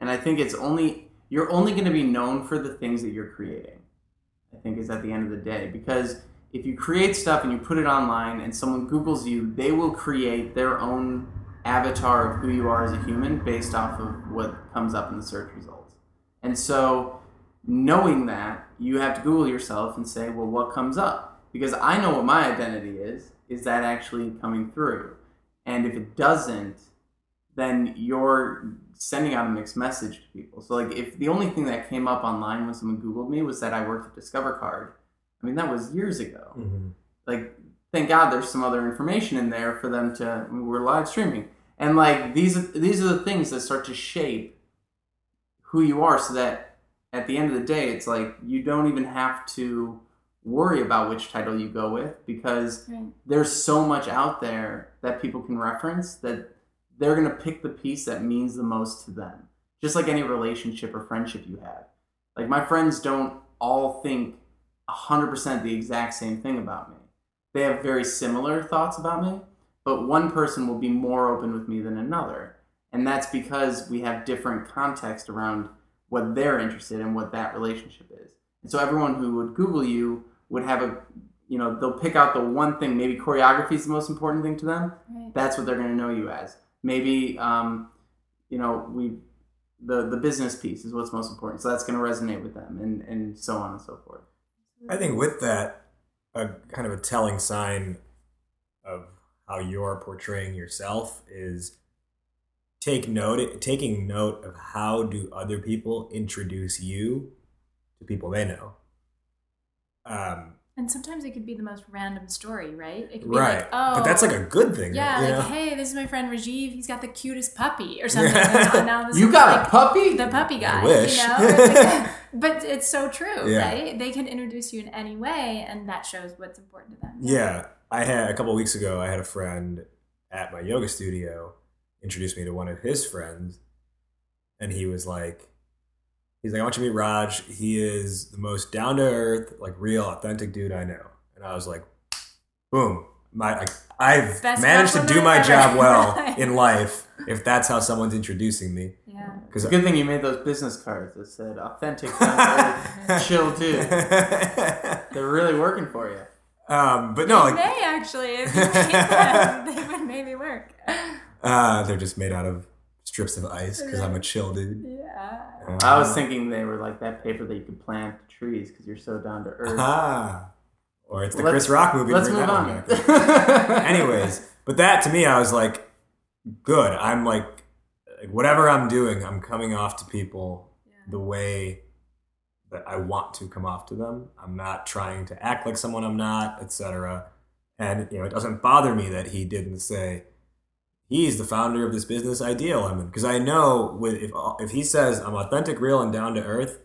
And I think it's only you're only going to be known for the things that you're creating. I think is at the end of the day because if you create stuff and you put it online and someone googles you, they will create their own avatar of who you are as a human based off of what comes up in the search results. And so, knowing that, you have to Google yourself and say, well, what comes up? Because I know what my identity is. Is that actually coming through? And if it doesn't, then you're sending out a mixed message to people. So, like, if the only thing that came up online when someone Googled me was that I worked at Discover Card, I mean, that was years ago Mm-hmm. like thank god there's some other information in there for them to I mean, we're live streaming and like these are these are the things that start to shape who you are so that at the end of the day it's like you don't even have to worry about which title you go with because Right. there's so much out there that people can reference that they're going to pick the piece that means the most to them just like any relationship or friendship you have like my friends don't all think 100% the exact same thing about me they have very similar thoughts about me, but one person will be more open with me than another. And that's because we have different context around what they're interested in, what that relationship is. And so everyone who would Google you would have a, you know, they'll pick out the one thing, maybe choreography is the most important thing to them. Right. That's what they're going to know you as. Maybe, um, you know, we, the, the business piece is what's most important. So that's going to resonate with them and, and so on and so forth. I think with that, a kind of a telling sign of how you're portraying yourself is take note taking note of how do other people introduce you to people they know. Um, And sometimes it could be the most random story, right? It could be right, like, oh, but that's like a good thing. yeah, you like know? hey, this is my friend Rajiv. He's got the cutest puppy or something. Now *laughs* this You got like a puppy? the puppy guy. wish. You know, *laughs* It's like- *laughs* but it's so true, Yeah. right? They can introduce you in any way, and that shows what's important to them. Yeah, I had a couple weeks ago. I had a friend at my yoga studio introduce me to one of his friends, and he was like, "He's like, I want you to meet Raj. He is the most down to earth, like real, authentic dude I know." And I was like, "Boom! My like, I've Best managed to do my ever. job well in life if that's how someone's introducing me. Yeah. Because It's a good thing you made those business cards that said authentic, *laughs* chill dude. *laughs* They're really working for you. um, but no, They like may actually, if *laughs* you make them, they would maybe work. uh, they're just made out of strips of ice because I'm a chill dude. Yeah. Uh, I was thinking they were like that paper that you could plant trees because you're so down to earth. Ah, or it's the Let's- Chris Rock movie. Let's move on. *laughs* Anyways, but that to me, I was like, good. I'm like, like, whatever I'm doing, I'm coming off to people the way that I want to come off to them. I'm not trying to act like someone I'm not, etc. And you know, it doesn't bother me that he didn't say he's the founder of this business Ideal Lemon because I know with if if he says I'm authentic, real, and down to earth.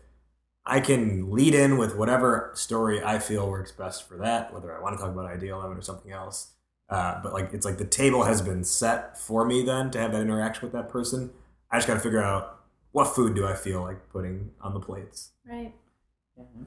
I can lead in with whatever story I feel works best for that, whether I want to talk about Ideal Lemon or something else. Uh, but like it's like the table has been set for me then to have that interaction with that person. I just got to figure out what food do I feel like putting on the plates. Right.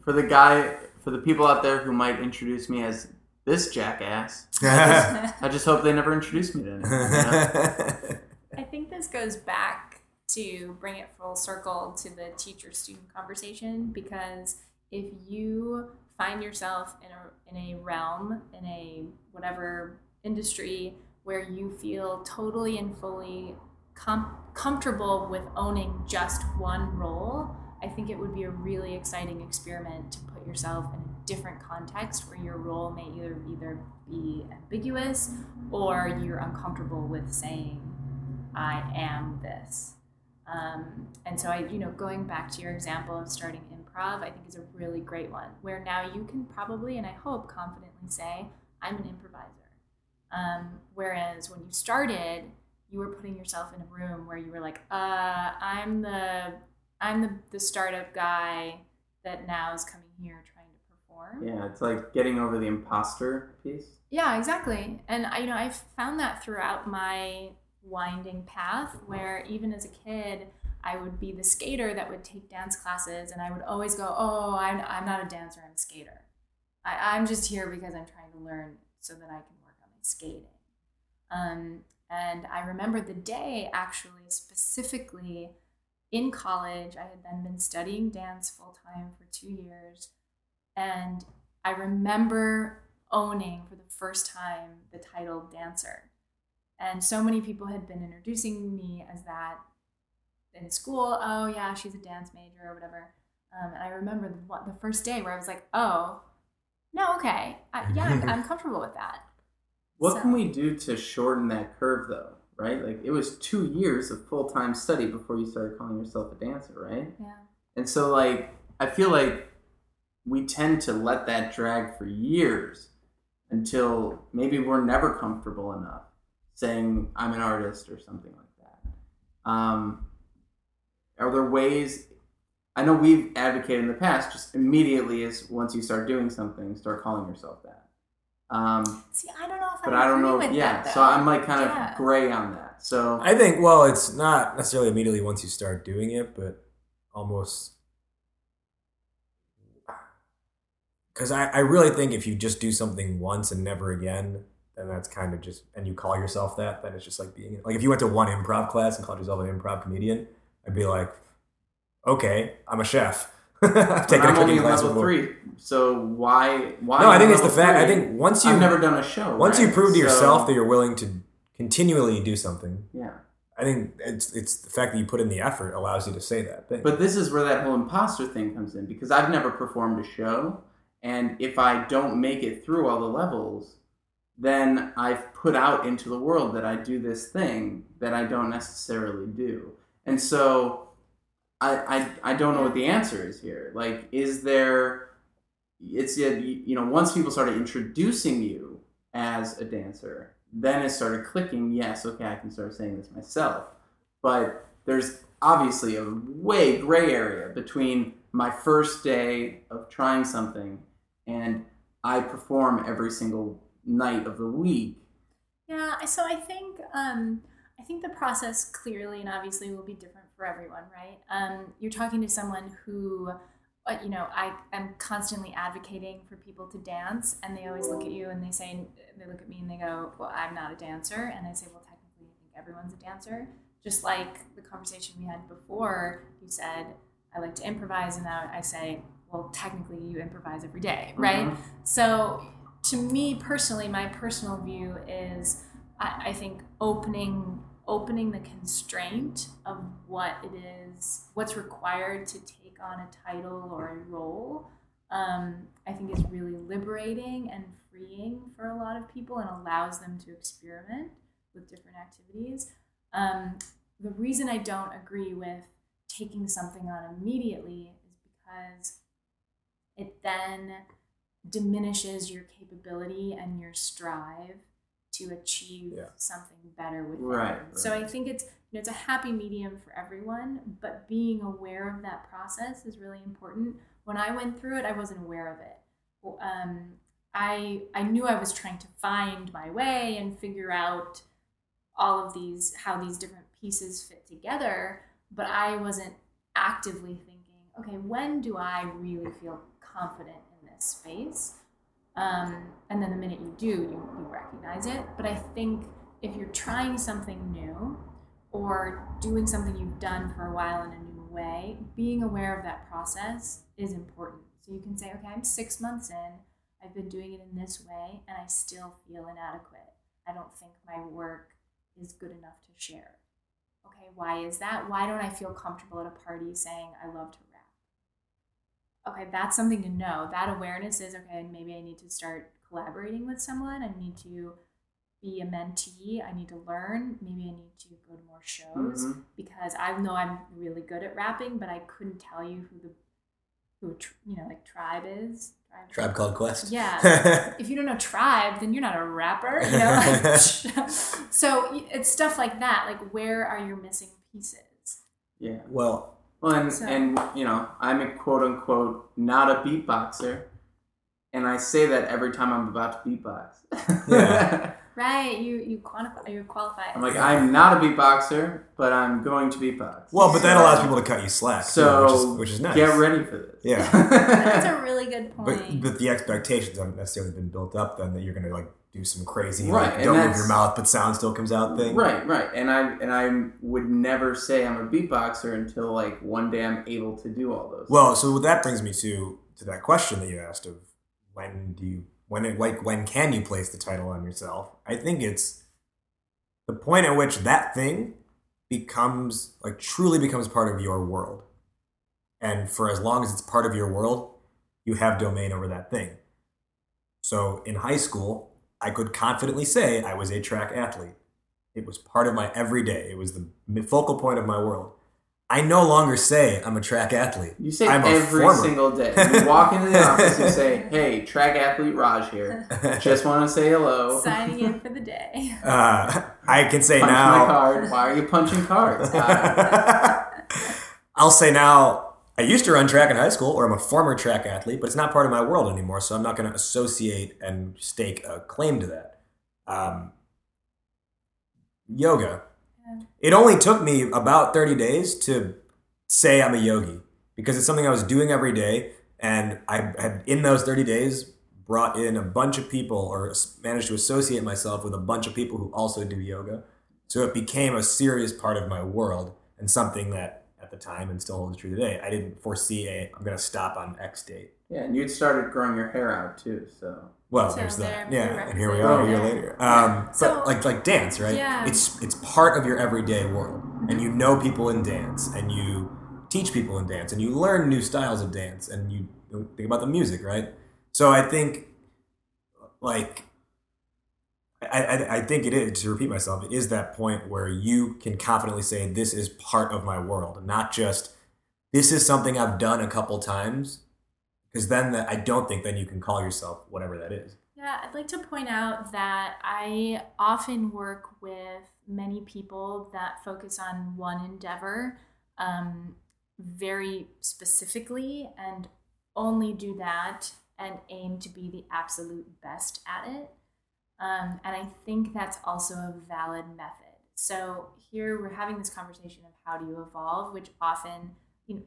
For the guy, for the people out there who might introduce me as this jackass, *laughs* I just hope they never introduce me to anything. you know? I think this goes back to bring it full circle to the teacher student conversation because if you find yourself in a, in a realm, in a whatever industry where you feel totally and fully com- comfortable with owning just one role, I think it would be a really exciting experiment to put yourself in a different context where your role may either either be ambiguous or you're uncomfortable with saying, I am this. Um, and so I, you know, going back to your example of starting improv, I think is a really great one where now you can probably, and I hope confidently say, I'm an improviser. Um, whereas when you started, you were putting yourself in a room where you were like, uh, I'm the, I'm the, the startup guy that now is coming here perform. yeah, it's like getting over the imposter piece. Yeah, exactly. And I, you know, I've found that throughout my winding path, where even as a kid, I would be the skater that would take dance classes, and I would always go, "Oh, I'm, I'm not a dancer. I'm a skater. I, I'm just here because I'm trying to learn so that I can work on my skating." Um, and I remember the day actually specifically in college. I had then been studying dance full time for two years, and I remember owning for the first time the title dancer. And so many people had been introducing me as that in school. Oh, yeah, she's a dance major or whatever. Um, and I remember the, one- the first day where I was like, oh, no, okay. I, yeah, I'm, I'm *laughs* comfortable with that. What So- can we do to shorten that curve, though? Right? Like it was two years of full time study before you started calling yourself a dancer, right? Yeah. And so, like, I feel like we tend to let that drag for years until maybe we're never comfortable enough saying I'm an artist or something like that. Um, are there ways? I know we've advocated in the past, just immediately as once you start doing something, start calling yourself that. Um, See, I don't know if i but I, I don't know. with Yeah, that, so. I'm like kind of gray on that. So I think, well, it's not necessarily immediately once you start doing it, but almost. Because I, I really think if you just do something once and never again, then that's kind of just, and you call yourself that, then it's just like being, like if you went to one improv class and called yourself an improv comedian, I'd be like, okay, I'm a chef. *laughs* I've taken a I'm only cooking in class level three. So why? Why? No, I think it's the fact. I think once you I've never done a show. once you right? prove to yourself that you're willing to continually do something, yeah. I think it's it's the fact that you put in the effort allows you to say that thing. But this is where that whole imposter thing comes in because I've never performed a show, and if I don't make it through all the levels, then I've put out into the world that I do this thing that I don't necessarily do, and so I I, I don't know what the answer is here. Like, is there? It's you know once people started introducing you as a dancer, then it started clicking. Yes, okay, I can start saying this myself but there's obviously a way gray area between my first day of trying something and I perform every single night of the week. Yeah, so I think um, I think the process clearly and obviously will be different for everyone, right? Um, you're talking to someone who, uh, you know, I am constantly advocating for people to dance, and they always look at you and they say, they look at me and they go, "Well, I'm not a dancer," and I say, "Well, technically, I think everyone's a dancer." just like the conversation we had before, you said, I like to improvise, and now I say, well, technically, you improvise every day, right? Mhm. So, to me personally, my personal view is I, I think opening opening the constraint of what it is, what's required to take on a title or a role, um, I think is really liberating and freeing for a lot of people and allows them to experiment with different activities. Um, the reason I don't agree with taking something on immediately is because it then diminishes your capability and your strive to achieve Yeah. something better with Right, So. I think it's you know it's a happy medium for everyone, but being aware of that process is really important. When I went through it, I wasn't aware of it. Um, I I knew I was trying to find my way and figure out all of these how these different pieces fit together, but I wasn't actively thinking, okay, when do I really feel confident in this space? Um, and then the minute you do, you, you recognize it. But I think if you're trying something new or doing something you've done for a while in a new way, being aware of that process is important. So you can say, okay, I'm six months in, I've been doing it in this way, and I still feel inadequate. I don't think my work is good enough to share. Okay, why is that? Why don't I feel comfortable at a party saying I love to? Okay, that's something to know. That awareness is okay, maybe I need to start collaborating with someone. I need to be a mentee. I need to learn. Maybe I need to go to more shows Mhm. because I know I'm really good at rapping, but I couldn't tell you who the who you know like Tribe is. Tribe, Tribe Called Quest. Yeah. *laughs* if you don't know Tribe, then you're not a rapper. You know. *laughs* *laughs* so it's stuff like that. Like where are your missing pieces? Yeah. well, Well, and, So- and you know, I'm a quote unquote not a beatboxer, and I say that every time I'm about to beatbox. Yeah. *laughs* Right. You you quantify. You qualify. I'm like, I'm not a beatboxer, but I'm going to beatbox. well, but that allows people to cut you slack, too, So which is which is nice. get ready for this. Yeah. That's a really good But point. but the expectations haven't necessarily been built up then that you're gonna like do some crazy Right, like don't move your mouth but sound still comes out thing. Right, right, and I and I would never say I'm a beatboxer until like one day I'm able to do all those. Well, so that brings me to to that question that you asked of when do you when it, like when can you place the title on yourself? I think it's the point at which that thing becomes like truly becomes part of your world. And for as long as it's part of your world, you have domain over that thing. So in high school, I could confidently say I was a track athlete. It was part of my everyday. It was the focal point of my world. I no longer say I'm a track athlete. You say I'm every former. single day. *laughs* You walk into the office, you say, "Hey, track athlete Raj here. Just want to say hello. Signing in for the day. *laughs* Uh, I can say Punch my now. card. Why are you punching cards? *laughs* I'll say now. I used to run track in high school, or I'm a former track athlete, but it's not part of my world anymore. So I'm not going to associate and stake a claim to that. Um, yoga. Yeah. It only took me about 30 days to say I'm a yogi because it's something I was doing every day. And I had, in those 30 days, brought in a bunch of people or managed to associate myself with a bunch of people who also do yoga. So it became a serious part of my world and something that at the time and still holds true today. I didn't foresee a, I'm going to stop on X date. yeah, and you'd started growing your hair out too. So Well, So there's that. Yeah, and here we represented are a year later. Um, So- but like like dance, right? Yeah. It's it's part of your everyday world, and you know people in dance, and you teach people in dance, and you learn new styles of dance, and you think about the music, right? So I think, like, I, I, think it is to repeat myself. It is that point where you can confidently say this is part of my world, not just this is something I've done a couple times. Because then that I don't think then you can call yourself whatever that is. Yeah, I'd like to point out that I often work with many people that focus on one endeavor um, very specifically and only do that and aim to be the absolute best at it. Um, and I think that's also a valid method. So here we're having this conversation of how do you evolve, which often, you know,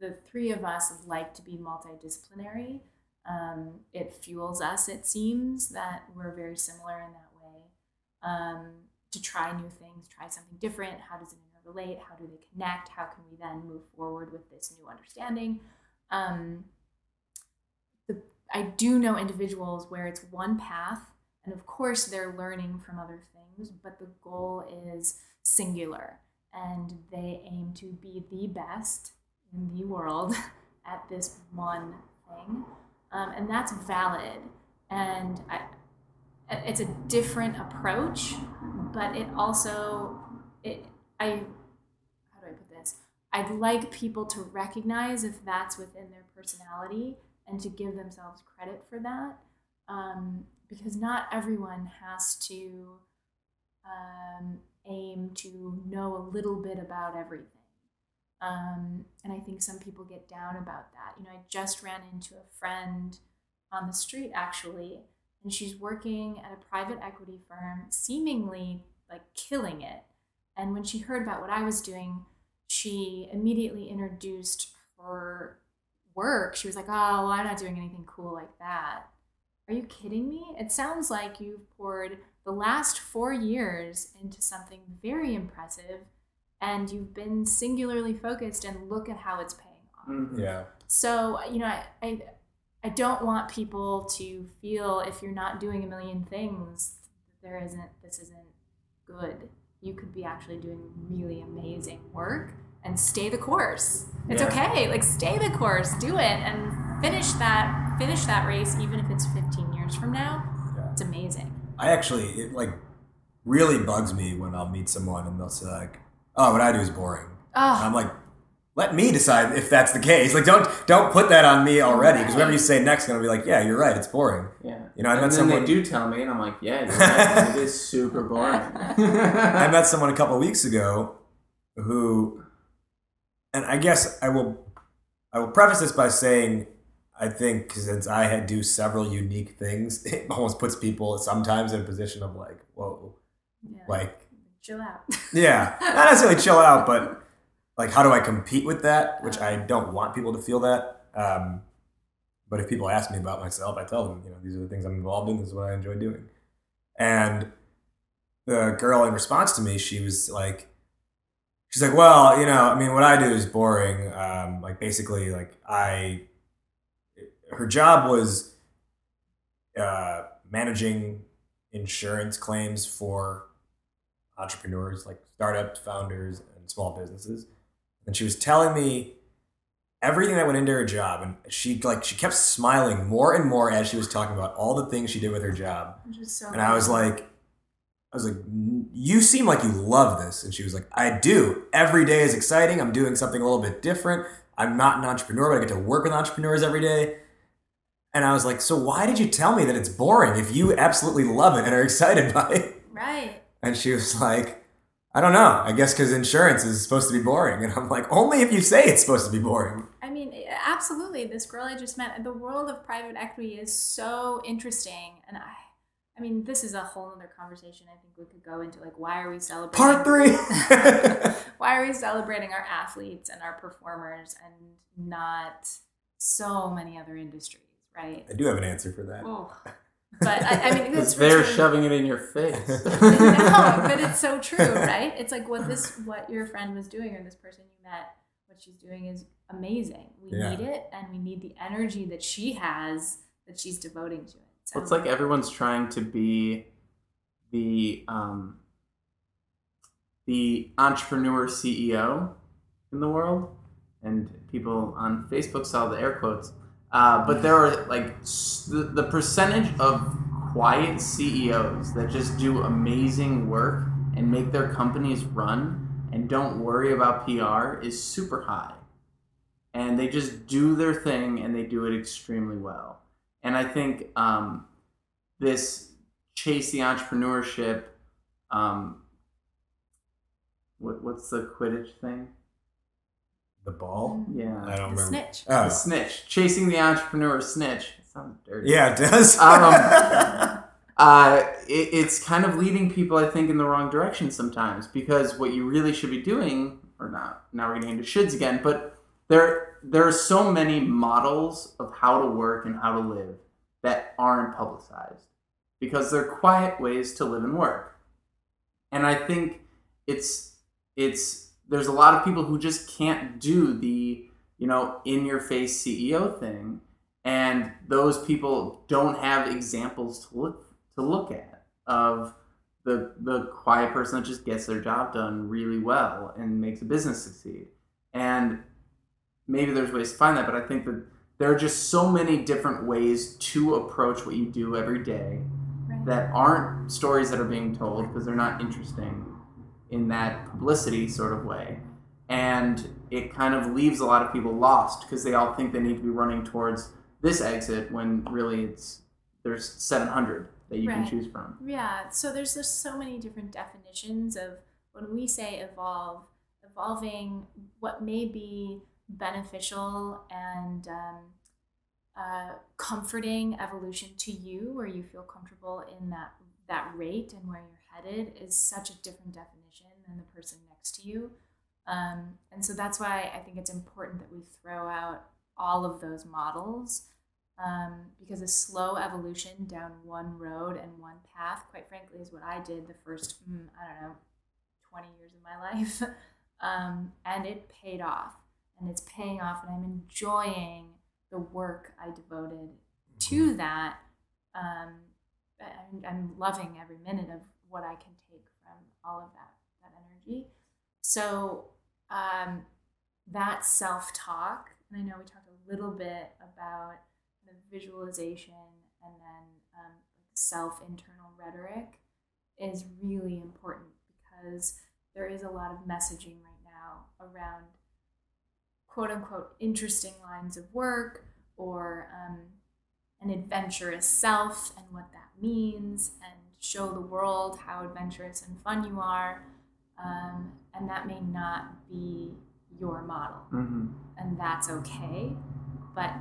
the three of us like to be multidisciplinary. Um, it fuels us, it seems, that we're very similar in that way. Um, to try new things, try something different. How does it to relate? How do they connect? How can we then move forward with this new understanding? Um, the, I do know individuals where it's one path, and of course they're learning from other things, but the goal is singular, and they aim to be the best in the world *laughs* at this one thing, um, and that's valid. And I, it's a different approach, but it also it I how do I put this? I'd like people to recognize if that's within their personality and to give themselves credit for that, um, because not everyone has to um, aim to know a little bit about everything. Um, and I think some people get down about that. You know, I just ran into a friend on the street actually, and she's working at a private equity firm, seemingly like killing it. And when she heard about what I was doing, she immediately introduced her work. She was like, Oh, well, I'm not doing anything cool like that. Are you kidding me? It sounds like you've poured the last four years into something very impressive and you've been singularly focused and look at how it's paying off. Mhm. Yeah. So, you know, I, I, I don't want people to feel if you're not doing a million things, there isn't, this isn't good. You could be actually doing really amazing work and stay the course. It's Yeah. okay. Like stay the course, do it and finish that, finish that race, even if it's 15 years from now. Yeah. It's amazing. I actually it like really bugs me when I'll meet someone and they'll say like, "Oh, what I do is boring." And I'm Oh, like, "Let me decide if that's the case. Like, don't don't put that on me already because whatever you say next is gonna be like, yeah, you're right, it's boring." Yeah. You know, I and met then someone- they do tell me, and I'm like, yeah, you're right. it is super boring. *laughs* I met someone a couple of weeks ago who, and I guess I will, I will preface this by saying, I think since I had do several unique things, *laughs* it almost puts people sometimes in a position of like, whoa, yeah. like, chill out. yeah, not necessarily chill out, but *laughs* like, how do I compete with that? Which I don't want people to feel that. Um, but if people ask me about myself, I tell them, you know, these are the things I'm involved in. This is what I enjoy doing. And the girl, in response to me, she was like, she's like, well, you know, I mean, what I do is boring. Um, like, basically, like, I, her job was uh, managing insurance claims for entrepreneurs, like startup founders and small businesses. And she was telling me everything that went into her job, and she like she kept smiling more and more as she was talking about all the things she did with her job. So And I was like, I was like, you seem like you love this. And she was like, I do. Every day is exciting. I'm doing something a little bit different. I'm not an entrepreneur, but I get to work with entrepreneurs every day. And I was like, so why did you tell me that it's boring if you absolutely love it and are *laughs* excited by it? right. And she was like, I don't know. I guess because insurance is supposed to be boring. And I'm like, only if you say it's supposed to be boring. I mean, absolutely. This girl I just met, the world of private equity is so interesting, and I, I mean, this is a whole other conversation. I think we could go into like why are we celebrating Part three. *laughs* *laughs* why are we celebrating our athletes and our performers and not so many other industries, right? I do have an answer for that. Oh, but I, I mean, *laughs* Because it's they're really- shoving it in your face. *laughs* no, but it's so *laughs* true, right? It's like what this, what your friend was doing, or this person you met, what she's doing is amazing. We Yeah. need it, and we need the energy that she has that she's devoting to it. So Well, it's like everyone's trying to be the um, the entrepreneur CEO in the world, and people on Facebook saw the air quotes. Uh, but there are like the, the percentage of quiet CEOs that just do amazing work and make their companies run and don't worry about PR is super high. And they just do their thing and they do it extremely well. And I think um, this chase the entrepreneurship. Um, what, what's the Quidditch thing? The ball? Mm, Yeah, I don't the remember. snitch. Oh. the snitch, chasing the entrepreneur snitch. It sounds dirty. Yeah, it does. Um, *laughs* uh, it, it's kind of leading people, I think, in the wrong direction sometimes because what you really should be doing, or not, now we're getting into shoulds again, but there there are so many models of how to work and how to live that aren't publicized because they're quiet ways to live and work. And I think it's it's there's a lot of people who just can't do the you know in your face CEO thing, and those people don't have examples to look to look at of the the quiet person that just gets their job done really well and makes a business succeed. And maybe there's ways to find that, but I think that there are just so many different ways to approach what you do every day Right. that aren't stories that are being told because they're not interesting in that publicity sort of way. And it kind of leaves a lot of people lost because they all think they need to be running towards this exit when really it's there's 700 that you can choose from. Yeah, so there's just so many different definitions of when we say evolve, evolving what may be beneficial and um, uh, comforting evolution to you, where you feel comfortable in that that rate and where you're headed, is such a different definition than the person next to you. Um, and so that's why I think it's important that we throw out all of those models um, because a slow evolution down one road and one path, quite frankly, is what I did the first, mm, I don't know, 20 years of my life. *laughs* um, and it paid off. And it's paying off, and I'm enjoying the work I devoted to that. Um, I'm, I'm loving every minute of what I can take from all of that, So, um, that self talk, and I know we talked a little bit about the visualization and then um, self internal rhetoric is really important because there is a lot of messaging right now around quote unquote interesting lines of work or um, an adventurous self and what that means and show the world how adventurous and fun you are. Um, and that may not be your model Mm-hmm. and that's okay. But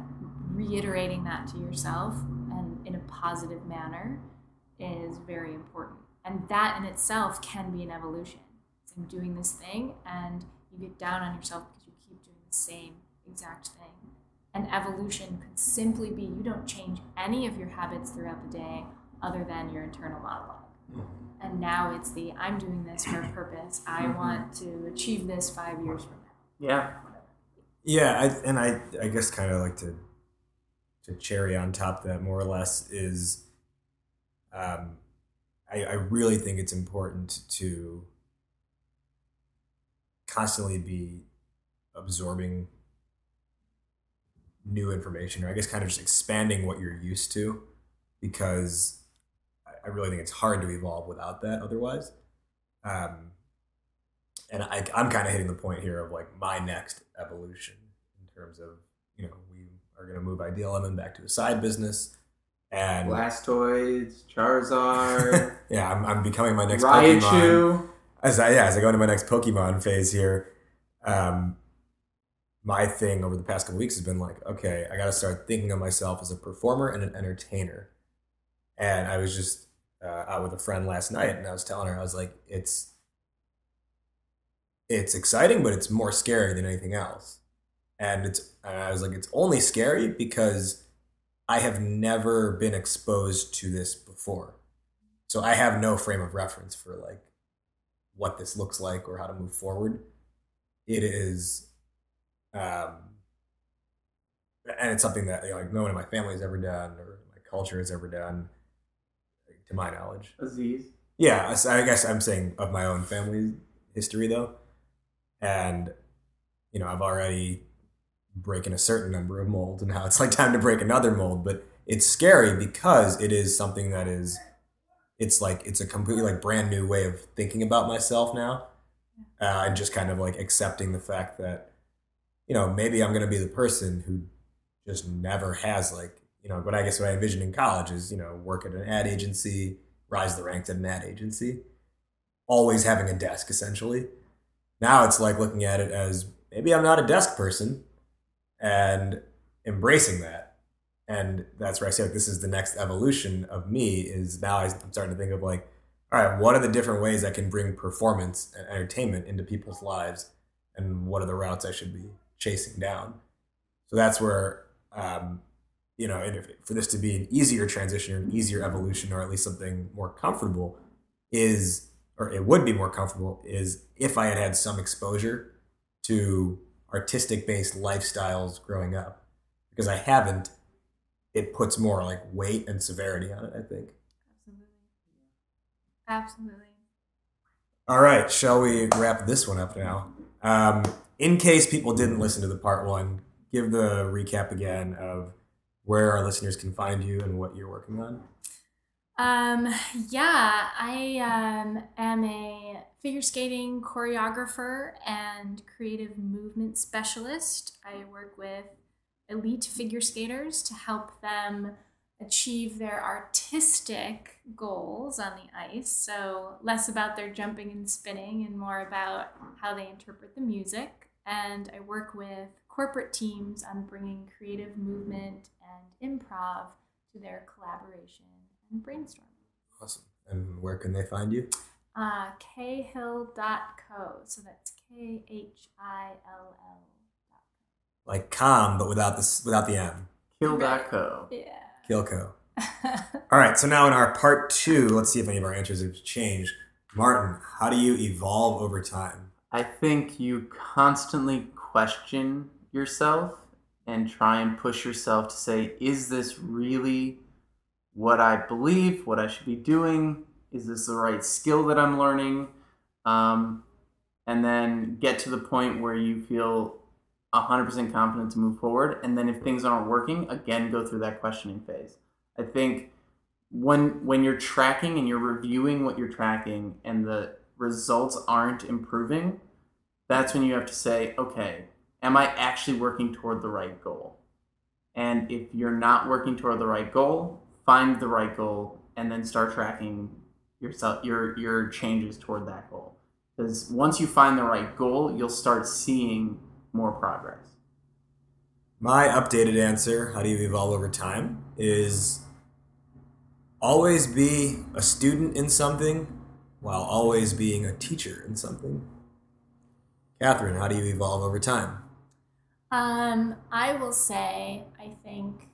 reiterating that to yourself and in a positive manner is very important. And that in itself can be an evolution. So I'm doing this thing and you get down on yourself because you keep doing the same exact thing. And evolution could simply be you don't change any of your habits throughout the day other than your internal monologue. And now it's the I'm doing this for a *coughs* purpose. I want to achieve this five years from now. Yeah. Yeah, I, and I I guess kind of like to to cherry on top of that more or less is um I, I really think it's important to constantly be absorbing new information or I guess kind of just expanding what you're used to because I- really think it's hard to evolve without that otherwise. Um, and I, I'm kind of hitting the point here of like my next evolution in terms of you know we are going to move Ideal Lemon back to a side business, and Blastoise, Charizard, *laughs* yeah, I'm, I'm becoming my next Pokemon as I yeah as I go into my next Pokemon phase here. Um, my thing over the past couple weeks has been like, okay, I got to start thinking of myself as a performer and an entertainer. And I was just uh, out with a friend last night, and I was telling her, I was like, it's it's exciting, but it's more scary than anything else. And it's and I was like, it's only scary because I have never been exposed to this before, so I have no frame of reference for like what this looks like or how to move forward. It is, um, and it's something that you know, like no one in my family has ever done or my culture has ever done, to my knowledge. Aziz. Yeah, I guess I'm saying of my own family history though, and you know I've already breaking a certain number of molds, and now it's like time to break another mold. But it's scary because it is something that is, it's like it's a completely like brand new way of thinking about myself now, uh, and just kind of like accepting the fact that, you know, maybe I'm gonna be the person who just never has like you know what I guess what I envisioned in college is you know work at an ad agency rise the ranks at an ad agency, always having a desk essentially. Now it's like looking at it as maybe I'm not a desk person and embracing that. And that's where I say like this is the next evolution of me is now I'm starting to think of like, all right, what are the different ways I can bring performance and entertainment into people's lives and what are the routes I should be chasing down? So that's where um, you know, and if, for this to be an easier transition or an easier evolution, or at least something more comfortable, is or it would be more comfortable, is if I had had some exposure to artistic based lifestyles growing up. Because I haven't, it puts more like weight and severity on it, I think. Absolutely. Absolutely. All right, shall we wrap this one up now? Um, in case people didn't listen to the part one, give the recap again of where our listeners can find you and what you're working on. Um, yeah, I um, am a figure skating choreographer and creative movement specialist. I work with elite figure skaters to help them achieve their artistic goals on the ice. So, less about their jumping and spinning and more about how they interpret the music. And I work with corporate teams on bringing creative movement and improv to their collaboration and brainstorming. Awesome. And where can they find you? Uh, khill.co. So that's K H I L L. Like com, but without the without the M. Kill.co. Yeah. Kilco. *laughs* All right. So now in our part two, let's see if any of our answers have changed. Martin, how do you evolve over time? I think you constantly question yourself and try and push yourself to say, is this really what I believe, what I should be doing? Is this the right skill that I'm learning? Um, and then get to the point where you feel 100% confident to move forward. And then if things aren't working, again, go through that questioning phase. I think when when you're tracking and you're reviewing what you're tracking and the results aren't improving, that's when you have to say, okay, am I actually working toward the right goal? And if you're not working toward the right goal, find the right goal and then start tracking yourself your your changes toward that goal. Because once you find the right goal, you'll start seeing more progress. My updated answer, how do you evolve over time, is always be a student in something while always being a teacher in something. Catherine, how do you evolve over time? Um, I will say, I think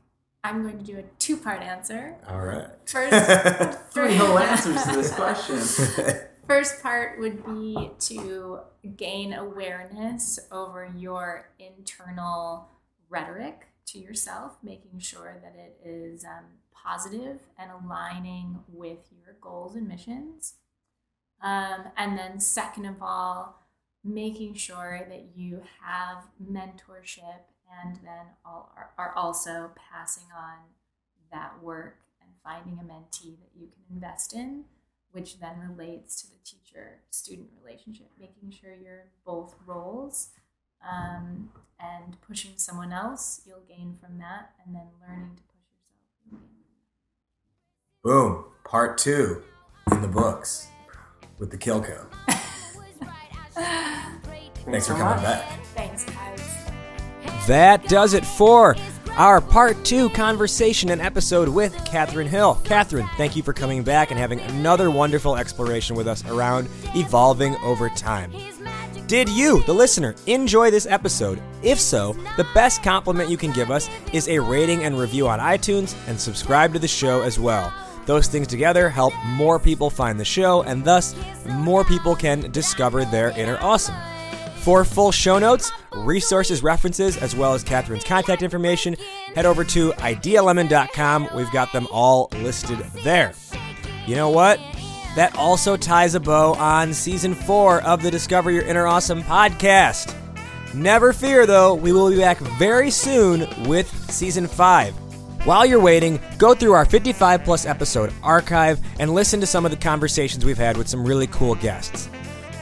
I'm going to do a two part answer. All right. First, *laughs* Three whole answers to this question. *laughs* First part would be to gain awareness over your internal rhetoric to yourself, making sure that it is um, positive and aligning with your goals and missions. Um, and then, second of all, making sure that you have mentorship and then all are, are also passing on that work and finding a mentee that you can invest in which then relates to the teacher student relationship, making sure you're both roles um, and pushing someone else, you'll gain from that, and then learning to push yourself. Boom. Part two in the books with the Kilco. *sighs* Thanks for coming back. Thanks, guys. That does it for our part two conversation and episode with Catherine Hill. Catherine, thank you for coming back and having another wonderful exploration with us around evolving over time. Did you, the listener, enjoy this episode? If so, the best compliment you can give us is a rating and review on iTunes and subscribe to the show as well. Those things together help more people find the show, and thus, more people can discover their inner awesome. For full show notes, resources, references, as well as Catherine's contact information, head over to idealemon.com. We've got them all listed there. You know what? That also ties a bow on season four of the Discover Your Inner Awesome podcast. Never fear, though, we will be back very soon with season five. While you're waiting, go through our 55 plus episode archive and listen to some of the conversations we've had with some really cool guests.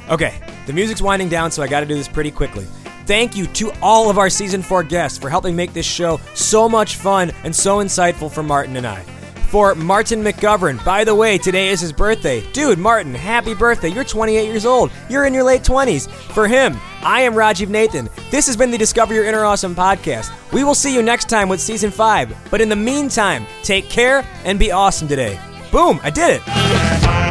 Okay, the music's winding down, so I gotta do this pretty quickly. Thank you to all of our season 4 guests for helping make this show so much fun and so insightful for Martin and I. For Martin McGovern, by the way, today is his birthday. Dude, Martin, happy birthday. You're 28 years old. You're in your late 20s. For him, I am Rajiv Nathan. This has been the Discover Your Inner Awesome podcast. We will see you next time with season 5. But in the meantime, take care and be awesome today. Boom, I did it.